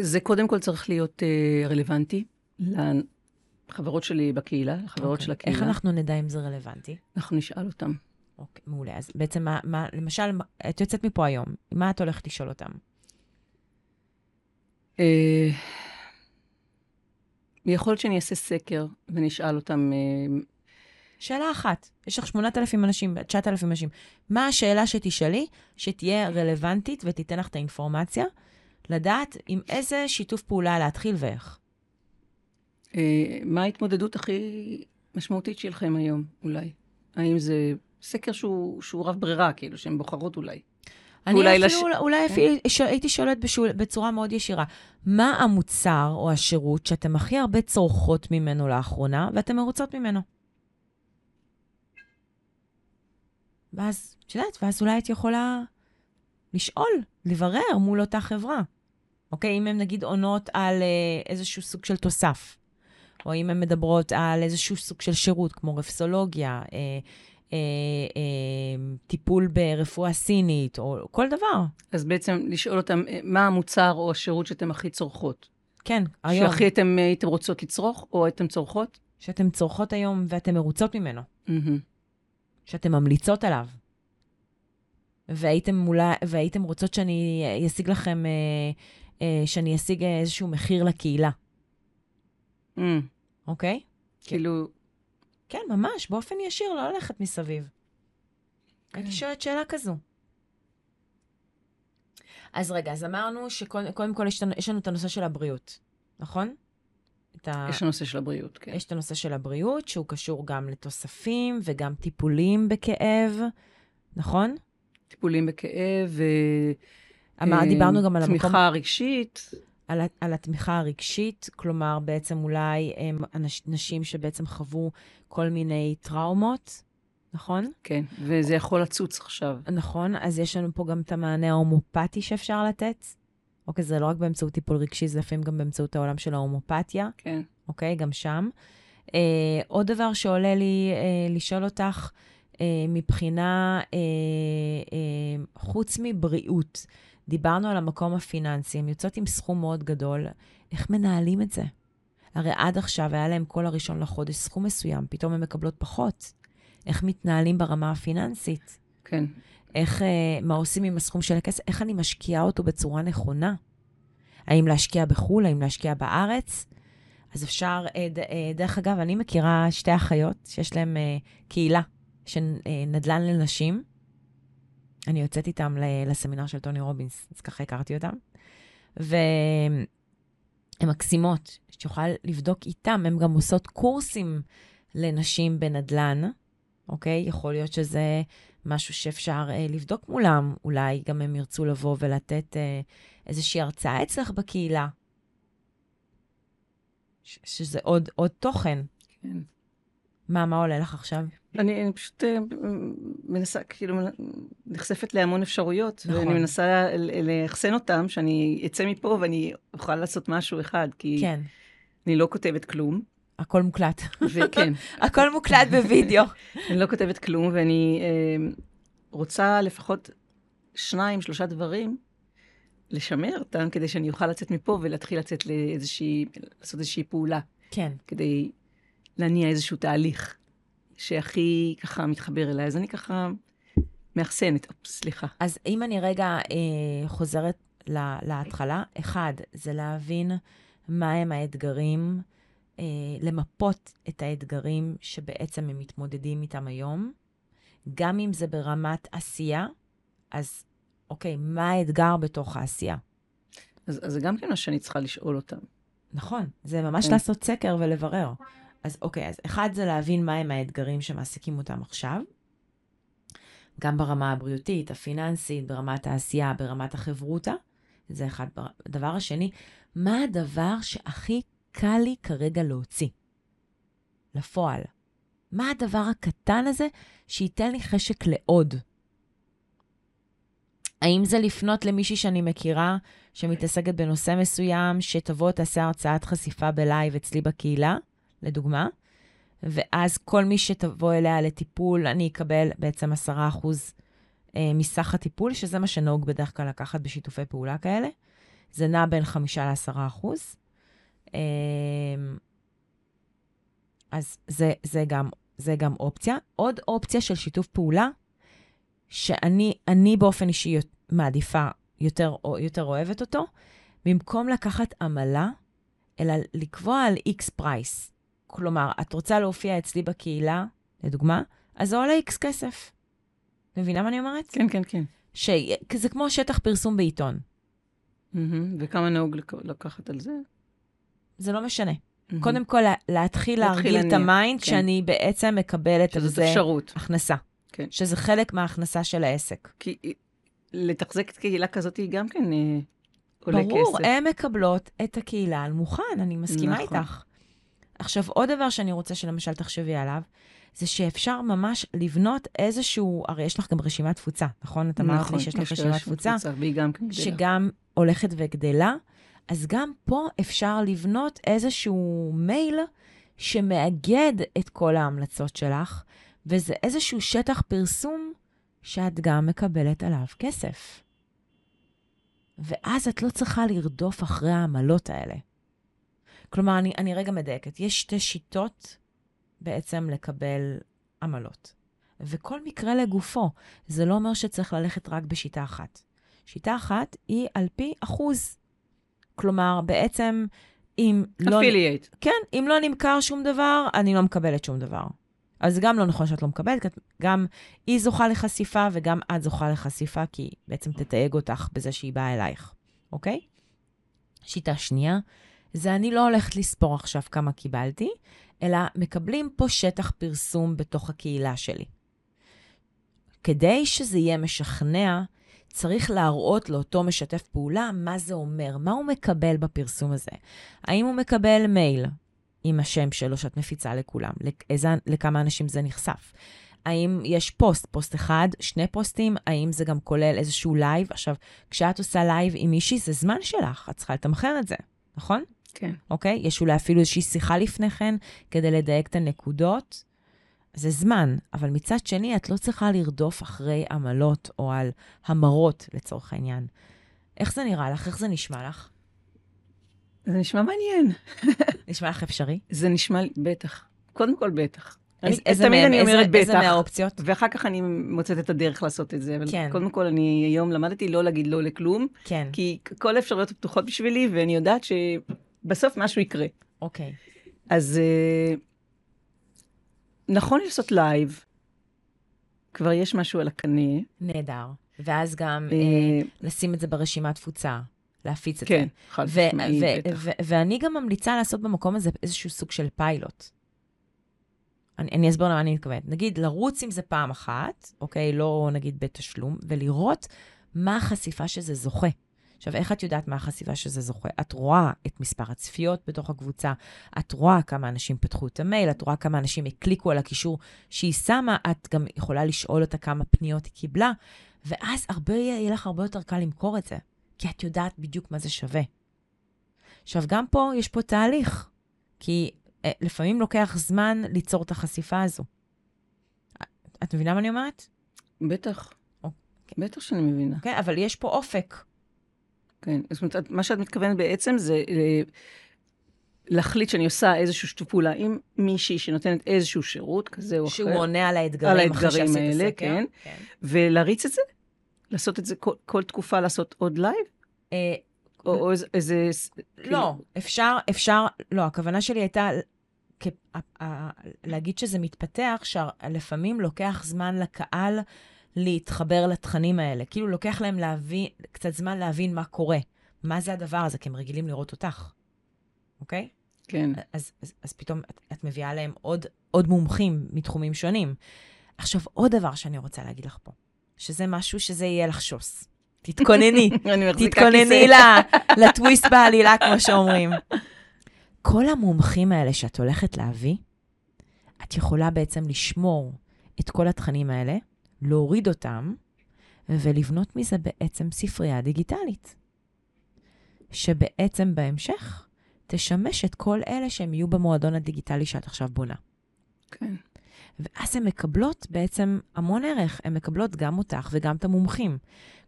זה קודם כל צריך להיות uh, רלוונטי לחברות שלי בקהילה, לחברות okay. של הקהילה. איך אנחנו נדע אם זה רלוונטי? אנחנו נשאל אותם. אוקיי, okay, מעולה. אז בעצם, מה, מה, למשל, את יוצאת מפה היום, מה את הולכת לשאול אותם? אה, יכול להיות שאני אעשה סקר ונשאל אותם... אה, שאלה אחת, יש לך 8,000 אנשים, 9,000 אנשים. מה השאלה שתשאלי, שתהיה רלוונטית ותיתן לך את האינפורמציה, לדעת עם איזה שיתוף פעולה להתחיל ואיך? אה, מה ההתמודדות הכי משמעותית שלכם היום, אולי? האם זה סקר שהוא, שהוא רב ברירה, כאילו, שהן בוחרות אולי? אני אפילו, לש- אולי כן. אפילו ש- הייתי שואלת בשול, בצורה מאוד ישירה, מה המוצר או השירות שאתם הכי הרבה צורכות ממנו לאחרונה, ואתן מרוצות ממנו? ואז, את יודעת, ואז אולי את יכולה לשאול, לברר מול אותה חברה. אוקיי? אם הן נגיד עונות על אה, איזשהו סוג של תוסף, או אם הן מדברות על איזשהו סוג של שירות, כמו רפסולוגיה, אה, אה, אה, טיפול ברפואה סינית, או כל דבר. אז בעצם לשאול אותם אה, מה המוצר או השירות שאתם הכי צורכות. כן, היום, שהכי אתם אה, הייתם רוצות לצרוך, או הייתם צורכות? שאתן צורכות היום ואתן מרוצות ממנו, מהמם. שאתן ממליצות עליו. והייתם, מולה, והייתם רוצות שאני אשיג לכם, אה, אה, שאני אשיג איזשהו מחיר לקהילה, אוקיי? כאילו, כן, ממש, באופן ישיר, לא ללכת מסביב. הייתי שואלת שאלה כזו. אז רגע, אז אמרנו שקודם כל יש, לנו- יש לנו את הנושא של הבריאות, נכון? את ה... יש הנושא של הבריאות, כן. יש את הנושא של הבריאות, שהוא קשור גם לתוספים וגם טיפולים בכאב, נכון? טיפולים בכאב, ו... אמר, אה, דיברנו גם על המקום, תמיכה רגשית. על, על התמיכה הרגשית, כלומר, בעצם אולי הם אנש, נשים שבעצם חוו כל מיני טראומות, נכון? כן, וזה יכול לצוץ עכשיו. נכון, אז יש לנו פה גם את המענה ההומופתי שאפשר לתת. אוקיי, זה לא רק באמצעות טיפול רגשי, זה לפעמים גם באמצעות העולם של ההומופתיה, כן. אוקיי? גם שם. אה, עוד דבר שעולה לי אה, לשאול אותך, אה, מבחינה, אה, אה, חוץ מבריאות, דיברנו על המקום הפיננסי, הן יוצאות עם סכום מאוד גדול, איך מנהלים את זה? הרי עד עכשיו היה להם כל הראשון לחודש סכום מסוים, פתאום הן מקבלות פחות. איך מתנהלים ברמה הפיננסית? כן. איך, אה, מה עושים עם הסכום של הכסף? איך אני משקיעה אותו בצורה נכונה? האם להשקיע בחו"ל? האם להשקיע בארץ? אז אפשר, אה, אה, דרך אגב, אני מכירה שתי אחיות שיש להן קהילה של נדל"ן לנשים. אני יוצאת איתם לסמינר של טוני רובינס, אז ככה הכרתי אותם. והן מקסימות, שאת יכולה לבדוק איתם, הן גם עושות קורסים לנשים בנדל"ן, אוקיי? יכול להיות שזה משהו שאפשר אה, לבדוק מולם. אולי גם הם ירצו לבוא ולתת אה, איזושהי הרצאה אצלך בקהילה. ש- שזה עוד, עוד תוכן. כן. מה, מה עולה לך עכשיו? אני, אני פשוט אה, מנסה, כאילו, נחשפת להמון אפשרויות, נכון. ואני מנסה לאחסן אותם, שאני אצא מפה ואני אוכל לעשות משהו אחד, כי כן, אני לא כותבת כלום, הכל מוקלט. וכן, הכל מוקלט בווידאו. אני לא כותבת כלום, ואני אה, רוצה לפחות שניים, שלושה דברים, לשמר אותם, כדי שאני אוכל לצאת מפה ולהתחיל לצאת לאיזושהי, לעשות איזושהי פעולה, כן, כדי להניע איזשהו תהליך שהכי ככה מתחבר אליי. אז אני ככה מאחסנת, סליחה. אז אם אני רגע אה, חוזרת לה, להתחלה, אחד, זה להבין מהם האתגרים, אה, למפות את האתגרים שבעצם הם מתמודדים איתם היום, גם אם זה ברמת עשייה, אז אוקיי, מה האתגר בתוך העשייה? אז, אז זה גם כן מה שאני צריכה לשאול אותם. נכון, זה ממש כן. לעשות סקר ולברר. אז אוקיי, אז אחד זה להבין מהם האתגרים שמעסיקים אותם עכשיו, גם ברמה הבריאותית, הפיננסית, ברמת העשייה, ברמת החברותה, זה אחד. בר- הדבר השני, מה הדבר שהכי קל לי כרגע להוציא לפועל? מה הדבר הקטן הזה שייתן לי חשק לעוד? האם זה לפנות למישהי שאני מכירה, שמתעסקת בנושא מסוים, שתבוא, תעשה הרצאת חשיפה בלייב אצלי בקהילה, לדוגמה, ואז כל מי שתבוא אליה לטיפול, אני אקבל בעצם 10% אה, מסך הטיפול, שזה מה שנהוג בדרך כלל לקחת בשיתופי פעולה כאלה. זה נע בין 5 ל-10%. אה, אז זה, זה, גם, זה גם אופציה. עוד אופציה של שיתוף פעולה, שאני אני באופן אישי מעדיפה, יותר, יותר אוהבת אותו, במקום לקחת עמלה, אלא לקבוע על איקס פרייס. כלומר, את רוצה להופיע אצלי בקהילה, לדוגמה, אז זה עולה איקס כסף. מבינה מה אני אומרת? כן, כן, כן. ש... זה כמו שטח פרסום בעיתון. מהמם. וכמה נהוג לק- לקחת על זה? זה לא משנה. מהמם. קודם כל, לה- להתחיל להרגיל את ה mind כן. שאני בעצם מקבלת על זה אפשרות. הכנסה. כן. שזה חלק מההכנסה של העסק. כי לתחזק את קהילה כזאת גם כן אה, עולה ברור, כסף. הן מקבלות את הקהילה על מוכן, אני מסכימה נכון. איתך. עכשיו, עוד דבר שאני רוצה שלמשל תחשבי עליו, זה שאפשר ממש לבנות איזשהו, הרי יש לך גם רשימת תפוצה, נכון? את אמרת לי שיש לך רשימת תפוצה, גם. שגם הולכת וגדלה, אז גם פה אפשר לבנות איזשהו מייל שמאגד את כל ההמלצות שלך, וזה איזשהו שטח פרסום שאת גם מקבלת עליו כסף. ואז את לא צריכה לרדוף אחרי העמלות האלה. כלומר, אני, אני רגע מדייקת. יש שתי שיטות בעצם לקבל עמלות. וכל מקרה לגופו. זה לא אומר שצריך ללכת רק בשיטה אחת. שיטה אחת היא על פי אחוז. כלומר, בעצם, אם לא... אפילייט. כן, אם לא נמכר שום דבר, אני לא מקבלת שום דבר. אז גם לא נכון שאת לא מקבלת, גם היא זוכה לחשיפה וגם את זוכה לחשיפה, כי בעצם תתייג אותך בזה שהיא באה אלייך, אוקיי? שיטה שנייה, זה אני לא הולכת לספור עכשיו כמה קיבלתי, אלא מקבלים פה שטח פרסום בתוך הקהילה שלי. כדי שזה יהיה משכנע, צריך להראות לאותו משתף פעולה מה זה אומר, מה הוא מקבל בפרסום הזה. האם הוא מקבל מייל עם השם שלו שאת מפיצה לכולם? לאיזה, לכמה אנשים זה נחשף? האם יש פוסט, פוסט אחד, שני פוסטים? האם זה גם כולל איזשהו לייב? עכשיו, כשאת עושה לייב עם מישהי, זה זמן שלך, את צריכה לתמחר את זה, נכון? כן. אוקיי? יש אולי אפילו איזושהי שיחה לפני כן כדי לדייק את הנקודות. זה זמן, אבל מצד שני, את לא צריכה לרדוף אחרי עמלות או על המרות, לצורך העניין. איך זה נראה לך? איך זה נשמע לך? זה נשמע מעניין. נשמע לך אפשרי? זה נשמע לי, בטח. קודם כל, בטח. איזה- אני, איזה תמיד מהם? אני אומרת איזה- בטח. איזה מהאופציות? ואחר כך אני מוצאת את הדרך לעשות את זה. אבל כן. קודם כל, אני היום למדתי לא להגיד לא לכלום, כן, כי כל האפשרויות פתוחות בשבילי, ואני יודעת שבסוף משהו יקרה. אוקיי. אז אה, נכון לעשות לייב, כבר יש משהו על הקנה. נהדר. ואז גם אה, אה, לשים את זה ברשימת תפוצה, להפיץ את כן, זה. חד ו- משמעי, ו- בטח. ו- ואני גם ממליצה לעשות במקום הזה איזשהו סוג של פיילוט. אני, אני אסביר למה אני מתכוונת. נגיד, לרוץ עם זה פעם אחת, אוקיי? לא נגיד בתשלום, ולראות מה החשיפה שזה זוכה. עכשיו, איך את יודעת מה החשיפה שזה זוכה? את רואה את מספר הצפיות בתוך הקבוצה, את רואה כמה אנשים פתחו את המייל, את רואה כמה אנשים הקליקו על הקישור שהיא שמה, את גם יכולה לשאול אותה כמה פניות היא קיבלה, ואז הרבה, יהיה לך הרבה יותר קל למכור את זה, כי את יודעת בדיוק מה זה שווה. עכשיו, גם פה יש פה תהליך, כי אה, לפעמים לוקח זמן ליצור את החשיפה הזו. את מבינה מה אני אומרת? בטח. אוקיי. בטח שאני מבינה. כן, אבל יש פה אופק. כן. זאת אומרת, מה שאת מתכוונת בעצם זה אה, להחליט שאני עושה איזשהו שיתוף פעולה עם מישהי שנותנת איזשהו שירות כזה או אחר, שהוא עונה על האתגרים, על האתגרים האלה. כן. כן. ולהריץ את זה? לעשות את זה כל, כל תקופה, לעשות עוד לייב? אה, או, או איזה... איזה לא, אפשר, אפשר, לא, הכוונה שלי הייתה כ- להגיד שזה מתפתח, שלפעמים לוקח זמן לקהל להתחבר לתכנים האלה. כאילו, לוקח להם להבין, קצת זמן להבין מה קורה. מה זה הדבר הזה, כי הם רגילים לראות אותך, אוקיי? כן. אז, אז, אז פתאום את, את מביאה להם עוד, עוד מומחים מתחומים שונים. עכשיו, עוד דבר שאני רוצה להגיד לך פה, שזה משהו שזה יהיה לך שוס. תתכונני. תתכונני לטוויסט בעלילה, כמו שאומרים. כל המומחים האלה שאת הולכת להביא, את יכולה בעצם לשמור את כל התכנים האלה, להוריד אותם, ולבנות מזה בעצם ספרייה דיגיטלית. שבעצם בהמשך תשמש את כל אלה שהם יהיו במועדון הדיגיטלי שאת עכשיו בונה. כן. ואז הן מקבלות בעצם המון ערך, הן מקבלות גם אותך וגם את המומחים.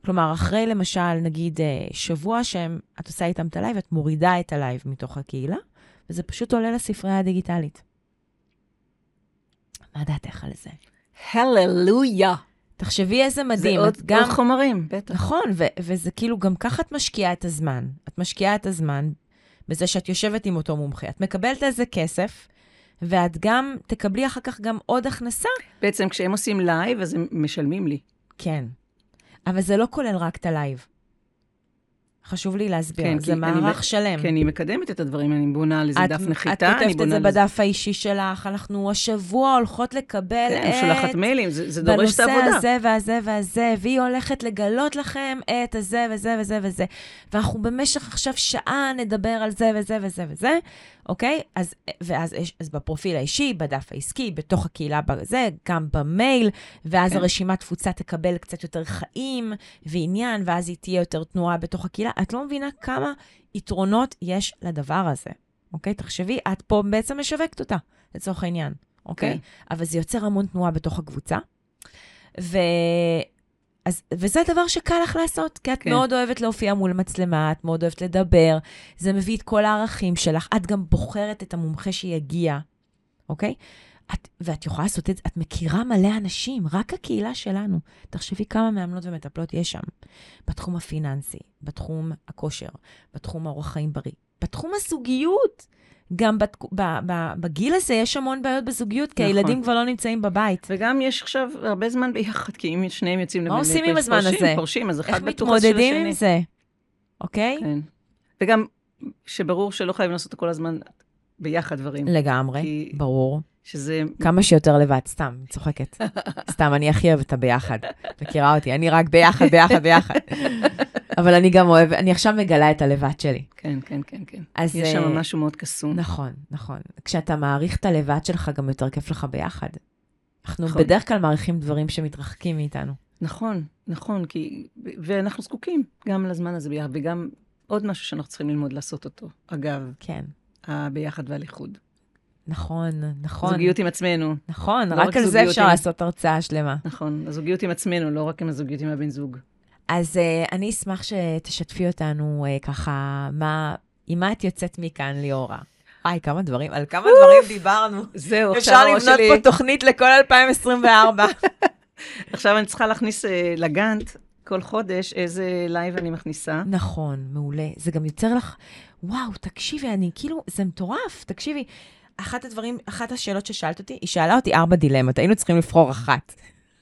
כלומר, אחרי למשל, נגיד, אה, שבוע שאת עושה איתם את הלייב, את מורידה את הלייב מתוך הקהילה, וזה פשוט עולה לספרייה הדיגיטלית. מה דעתך על זה? הללויה. תחשבי איזה זה מדהים. עוד, את גם... עוד חומרים, בטח. נכון, ו- וזה כאילו, גם ככה את משקיעה את הזמן. את משקיעה את הזמן בזה שאת יושבת עם אותו מומחה. את מקבלת איזה כסף, ואת גם תקבלי אחר כך גם עוד הכנסה בעצם כשהם עושים לייב, אז הם משלמים לי. כן. אבל זה לא כולל רק את הלייב. חשוב לי להסביר, כן, זה אני מערך מ- שלם. כי אני מקדמת את הדברים, אני בונה על איזה דף נחיתה, את אני כותבת את זה. בדף האישי שלך, אנחנו השבוע הולכות לקבל כן, את... שולחת מיילים, זה, זה דורש את העבודה. בנושא הזה והזה והזה, והיא הולכת לגלות לכם את הזה וזה וזה וזה. ואנחנו במשך עכשיו שעה נדבר על זה וזה וזה וזה, אוקיי? אז, ואז יש- אז בפרופיל האישי, בדף העסקי, בתוך הקהילה בזה, גם במייל, ואז כן. הרשימת תפוצה תקבל קצת יותר חיים ועניין, ואז היא תהיה יותר תנועה בתוך הקהילה. את לא מבינה כמה יתרונות יש לדבר הזה, אוקיי? תחשבי, את פה בעצם משווקת אותה, לצורך העניין, אוקיי? כן. אבל זה יוצר המון תנועה בתוך הקבוצה. ו... אז, וזה דבר שקל לך לעשות, כי את כן. מאוד אוהבת להופיע מול מצלמה, את מאוד אוהבת לדבר, זה מביא את כל הערכים שלך, את גם בוחרת את המומחה שיגיע, אוקיי? את, ואת יכולה לעשות את זה, את מכירה מלא אנשים, רק הקהילה שלנו. תחשבי כמה מאמנות ומטפלות יש שם. בתחום הפיננסי, בתחום הכושר, בתחום האורח חיים בריא, בתחום הזוגיות. גם בת, ב, ב, בגיל הזה יש המון בעיות בזוגיות, כי נכון. הילדים כבר לא נמצאים בבית. וגם יש עכשיו הרבה זמן ביחד, כי אם שניהם יוצאים מה עושים עם הזמן פורשים, הזה? פורשים, אז איך אחד בטוח של השני. מתמודדים עם זה, אוקיי? כן. וגם, שברור שלא חייבים לעשות כל הזמן ביחד דברים. לגמרי, כי- ברור. שזה, כמה שיותר לבד, סתם, אני צוחקת. סתם, אני הכי אוהבת את הביחד. מכירה אותי, אני רק ביחד, ביחד, ביחד. אבל אני גם אוהבת, אני עכשיו מגלה את הלבד שלי. כן, כן, כן, כן. אז, יש שם אה, משהו מאוד קסום. נכון, נכון. כשאתה מעריך את הלבד שלך, גם יותר כיף לך ביחד. אנחנו נכון. בדרך כלל מעריכים דברים שמתרחקים מאיתנו. נכון, נכון, כי... ואנחנו זקוקים גם לזמן הזה ביחד, וגם עוד משהו שאנחנו צריכים ללמוד לעשות אותו. אגב, כן, הביחד והליכוד. נכון, נכון. זוגיות עם עצמנו, נכון, לא רק רק על זה אפשר עם- לעשות הרצאה שלמה. נכון. הזוגיות עם עצמנו, לא רק עם הזוגיות עם הבן זוג. אז אה, אני אשמח שתשתפי אותנו אה, ככה, מה, עם מה את יוצאת מכאן, ליאורה? וואי, כמה דברים, על כמה דברים דיברנו. זהו, עכשיו אפשר הראש לבנות שלי... פה תוכנית לכל 2024. עכשיו אני צריכה להכניס אה, לגאנט כל חודש איזה לייב אני מכניסה. נכון, מעולה. זה גם יוצר לך, וואו, תקשיבי, אני כאילו, זה מטורף, תקשיבי. אחת הדברים, אחת השאלות ששאלת אותי, היא שאלה אותי ארבע דילמות, היינו צריכים לבחור אחת.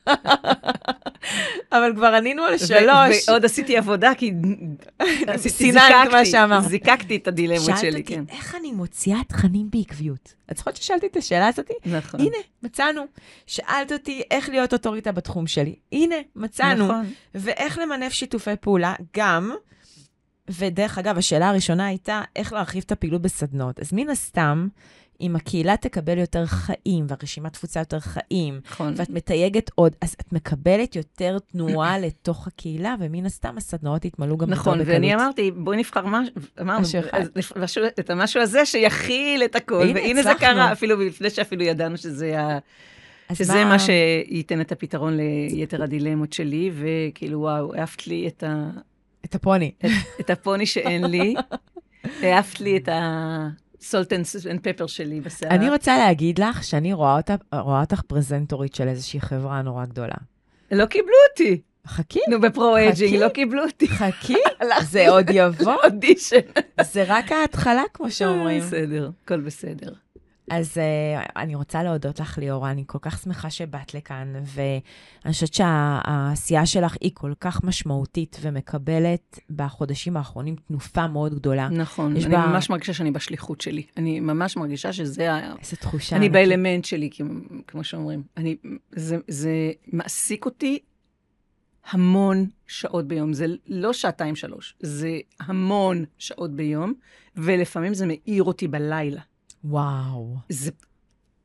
אבל כבר ענינו על שלוש. ועוד עשיתי עבודה, כי סיננת מה שאמרת. זיקקתי את הדילמות שאלת שלי, אותי, כן. איך אני מוציאה תכנים בעקביות? את זוכרת ששאלתי את השאלה הזאת? נכון. הנה, מצאנו. שאלת אותי איך להיות אוטוריטה בתחום שלי. הנה, מצאנו. נכון. ואיך למנף שיתופי פעולה, גם, ודרך אגב, השאלה הראשונה הייתה איך להרחיב את הפעילות בסדנות. אז מן הסתם, אם הקהילה תקבל יותר חיים, והרשימת תפוצה יותר חיים, נכון. ואת מתייגת עוד, אז את מקבלת יותר תנועה לתוך הקהילה, ומן הסתם הסדנאות יתמלאו גם יותר נכון, בקלות. ואני אמרתי, בואי נבחר משהו, אמרנו, משהו את המשהו הזה שיכיל את הכל, הנה, והנה זה. קרה, אפילו לפני שאפילו ידענו שזה ה- שזה מה שייתן את הפתרון ליתר הדילמות שלי, וכאילו, וואו, העפת לי את ה- את הפוני. את הפוני שאין לי, העפת לי את ה salt and pepper שלי בשיער. אני רוצה להגיד לך שאני רואה אותה- רואה אותך פרזנטורית של איזושהי חברה נורא גדולה. לא קיבלו אותי. חכי, נו, ב pro-aging חכי. לא קיבלו אותי. חכי, זה עוד יבוא. אודישן. זה רק ההתחלה, כמו שאומרים. בסדר, הכל בסדר. אז אה, אני רוצה להודות לך, ליאורה, אני כל כך שמחה שבאת לכאן, ואני חושבת שהעשייה שלך היא כל כך משמעותית ומקבלת בחודשים האחרונים תנופה מאוד גדולה. נכון, אני בה- ממש מרגישה שאני בשליחות שלי. אני ממש מרגישה שזה ה... איזו תחושה. אני ענקית. באלמנט שלי, כמו- שאומרים. אני, זה, זה מעסיק אותי המון שעות ביום. זה לא שעתיים, שלוש. זה המון שעות ביום, ולפעמים זה מאיר אותי בלילה. וואו. זה...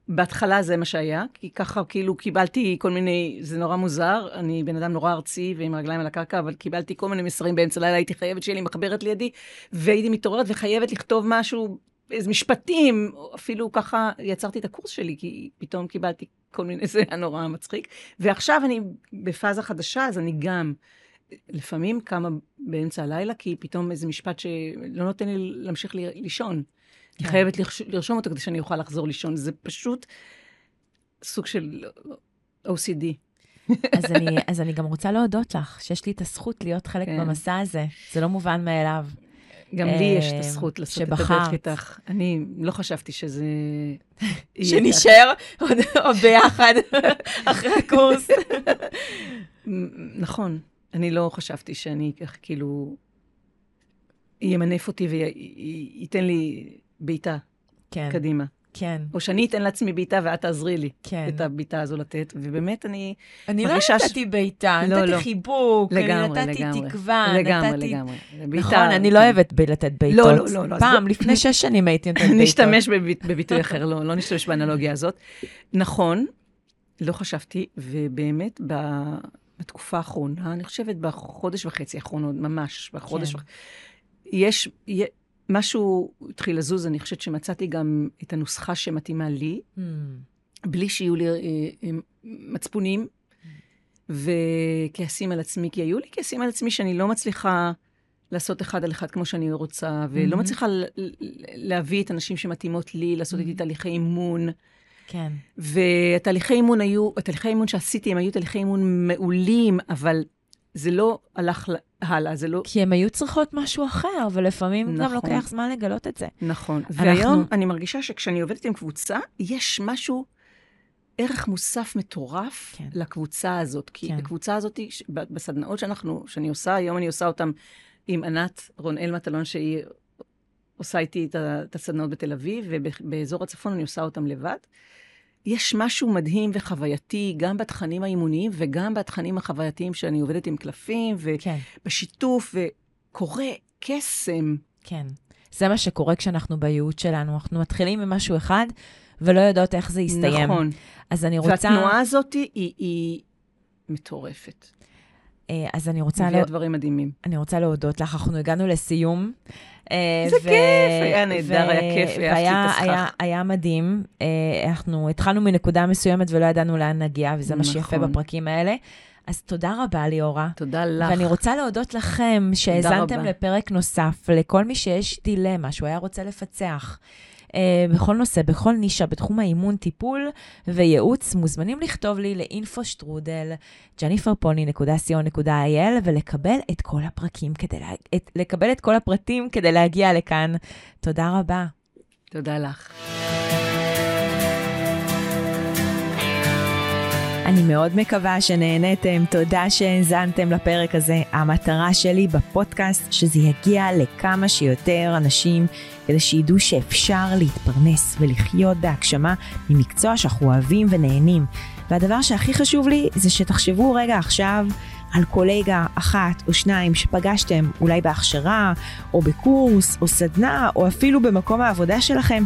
בהתחלה זה מה שהיה, כי ככה כאילו קיבלתי כל מיני, זה נורא מוזר, אני בן אדם נורא ארצי ועם רגליים על הקרקע, אבל קיבלתי כל מיני מסרים באמצע הלילה, הייתי חייבת שיהיה לי מחברת לידי, והייתי מתעוררת וחייבת לכתוב משהו, איזה משפטים, אפילו ככה יצרתי את הקורס שלי, כי פתאום קיבלתי כל מיני, זה היה נורא מצחיק. ועכשיו אני בפאזה חדשה, אז אני גם לפעמים קמה באמצע הלילה, כי פתאום איזה משפט שלא נותן לי להמשיך לישון. אני כן. חייבת לרש- לרשום אותו כדי שאני אוכל לחזור לישון. זה פשוט סוג של OCD. אז אני, אז אני גם רוצה להודות לך, שיש לי את הזכות להיות חלק כן. במסע הזה. זה לא מובן מאליו. גם לי יש את אה, הזכות לעשות את. הדרך איתך. אני לא חשבתי שזה... שנשאר עוד, ביחד אחרי הקורס. נכון, אני לא חשבתי שאני כך כאילו... ימנף אותי וייתן לי בעיטה כן, קדימה. כן, או שאני אתן לעצמי בעיטה ואת תעזרי לי כן. את הבעיטה הזו לתת, ובאמת אני... אני לא מרגישה ש- נתתי בעיטה, לא, נתתי לא. חיבוק, אני לגמרי, נתתי לגמרי. תקווה, לגמרי, נתתי... לגמרי. נכון, בעיטה- אני לא אוהבת ב- לתת בעיטות. לא, לא, לא, פעם, בוא- לפני שש שנים הייתי נותנת בעיטות. נשתמש בביט- בביטוי אחר, לא, לא נשתמש באנלוגיה הזאת. נכון, לא חשבתי, ובאמת ב- בתקופה האחרונה, אני חושבת בחודש וחצי האחרונות, ממש, בחודש כן. וחצי, יש, משהו התחיל לזוז, אני חושבת שמצאתי גם את הנוסחה שמתאימה לי, Hmm, בלי שיהיו לי אה, אה, מצפונים וכעסים על עצמי, כי היו לי כעסים על עצמי שאני לא מצליחה לעשות אחד על אחד כמו שאני רוצה, ולא מהמם. מצליחה להביא את הנשים שמתאימות לי, לעשות איתי מהמם. תהליכי אימון. כן, והתהליכי אימון היו, התהליכי אימון שעשיתי, הם היו תהליכי אימון מעולים, אבל זה לא הלך הלאה, זה לא... כי הן היו צריכות משהו אחר, ולפעמים גם נכון. לוקח זמן לגלות את זה. נכון. אנחנו- והיום אני מרגישה שכשאני עובדת עם קבוצה, יש משהו, ערך מוסף מטורף כן. לקבוצה הזאת. כי כן. הקבוצה הזאת, בסדנאות שאנחנו, שאני עושה, היום אני עושה אותן עם ענת רונאל מטלון, שהיא עושה איתי את הסדנאות בתל אביב, ובאזור הצפון אני עושה אותן לבד. יש משהו מדהים וחווייתי, גם בתכנים האימוניים וגם בתכנים החווייתיים שאני עובדת עם קלפים, כן, ובשיתוף, וקורה קסם. כן. זה מה שקורה כשאנחנו בייעוץ שלנו. אנחנו מתחילים עם משהו אחד, ולא יודעות איך זה יסתיים. נכון. אז אני רוצה... והתנועה הזאת היא, היא מטורפת. אה, אז אני רוצה, מביאה לא, דברים מדהימים. אני רוצה להודות לך, אנחנו הגענו לסיום. אה, איזה כיף, היה נהדר, היה כיף, אהבתי את והיה- הסכך. היה- היה מדהים. אה, אנחנו התחלנו מנקודה מסוימת ולא ידענו לאן נגיע, וזה מה שיפה נכון. בפרקים האלה. אז תודה רבה, ליאורה. תודה לך. ואני רוצה להודות לכם שהאזנתם. לפרק נוסף, לכל מי שיש דילמה, שהוא היה רוצה לפצח. Uh, בכל נושא, בכל נישה, בתחום האימון, טיפול וייעוץ, מוזמנים לכתוב לי לאינפו שטרודל, ג'ניפרפוני.co.il, ולקבל את כל הפרקים כדי, לה... את... לקבל את כל הפרטים כדי להגיע לכאן. תודה רבה. תודה לך. אני מאוד מקווה שנהניתם, תודה שהאזנתם לפרק הזה. המטרה שלי בפודקאסט שזה יגיע לכמה שיותר אנשים, כדי שידעו שאפשר להתפרנס ולחיות בהגשמה ממקצוע שאנחנו אוהבים ונהנים. והדבר שהכי חשוב לי זה שתחשבו רגע עכשיו על קולגה אחת או שניים שפגשתם אולי בהכשרה, או בקורס, או סדנה, או אפילו במקום העבודה שלכם.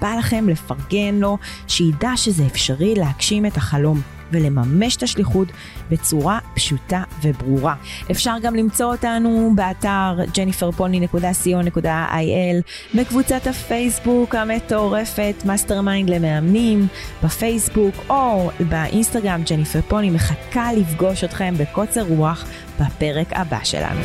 בא לכם לפרגן לו, שידע שזה אפשרי להגשים את החלום. ולממש את השליחות בצורה פשוטה וברורה. אפשר גם למצוא אותנו באתר jenniferpony.co.il, בקבוצת הפייסבוק המטורפת מאסטר מיינד למאמנים, בפייסבוק או באינסטגרם ג'ניפר פוני מחכה לפגוש אתכם בקוצר רוח בפרק הבא שלנו.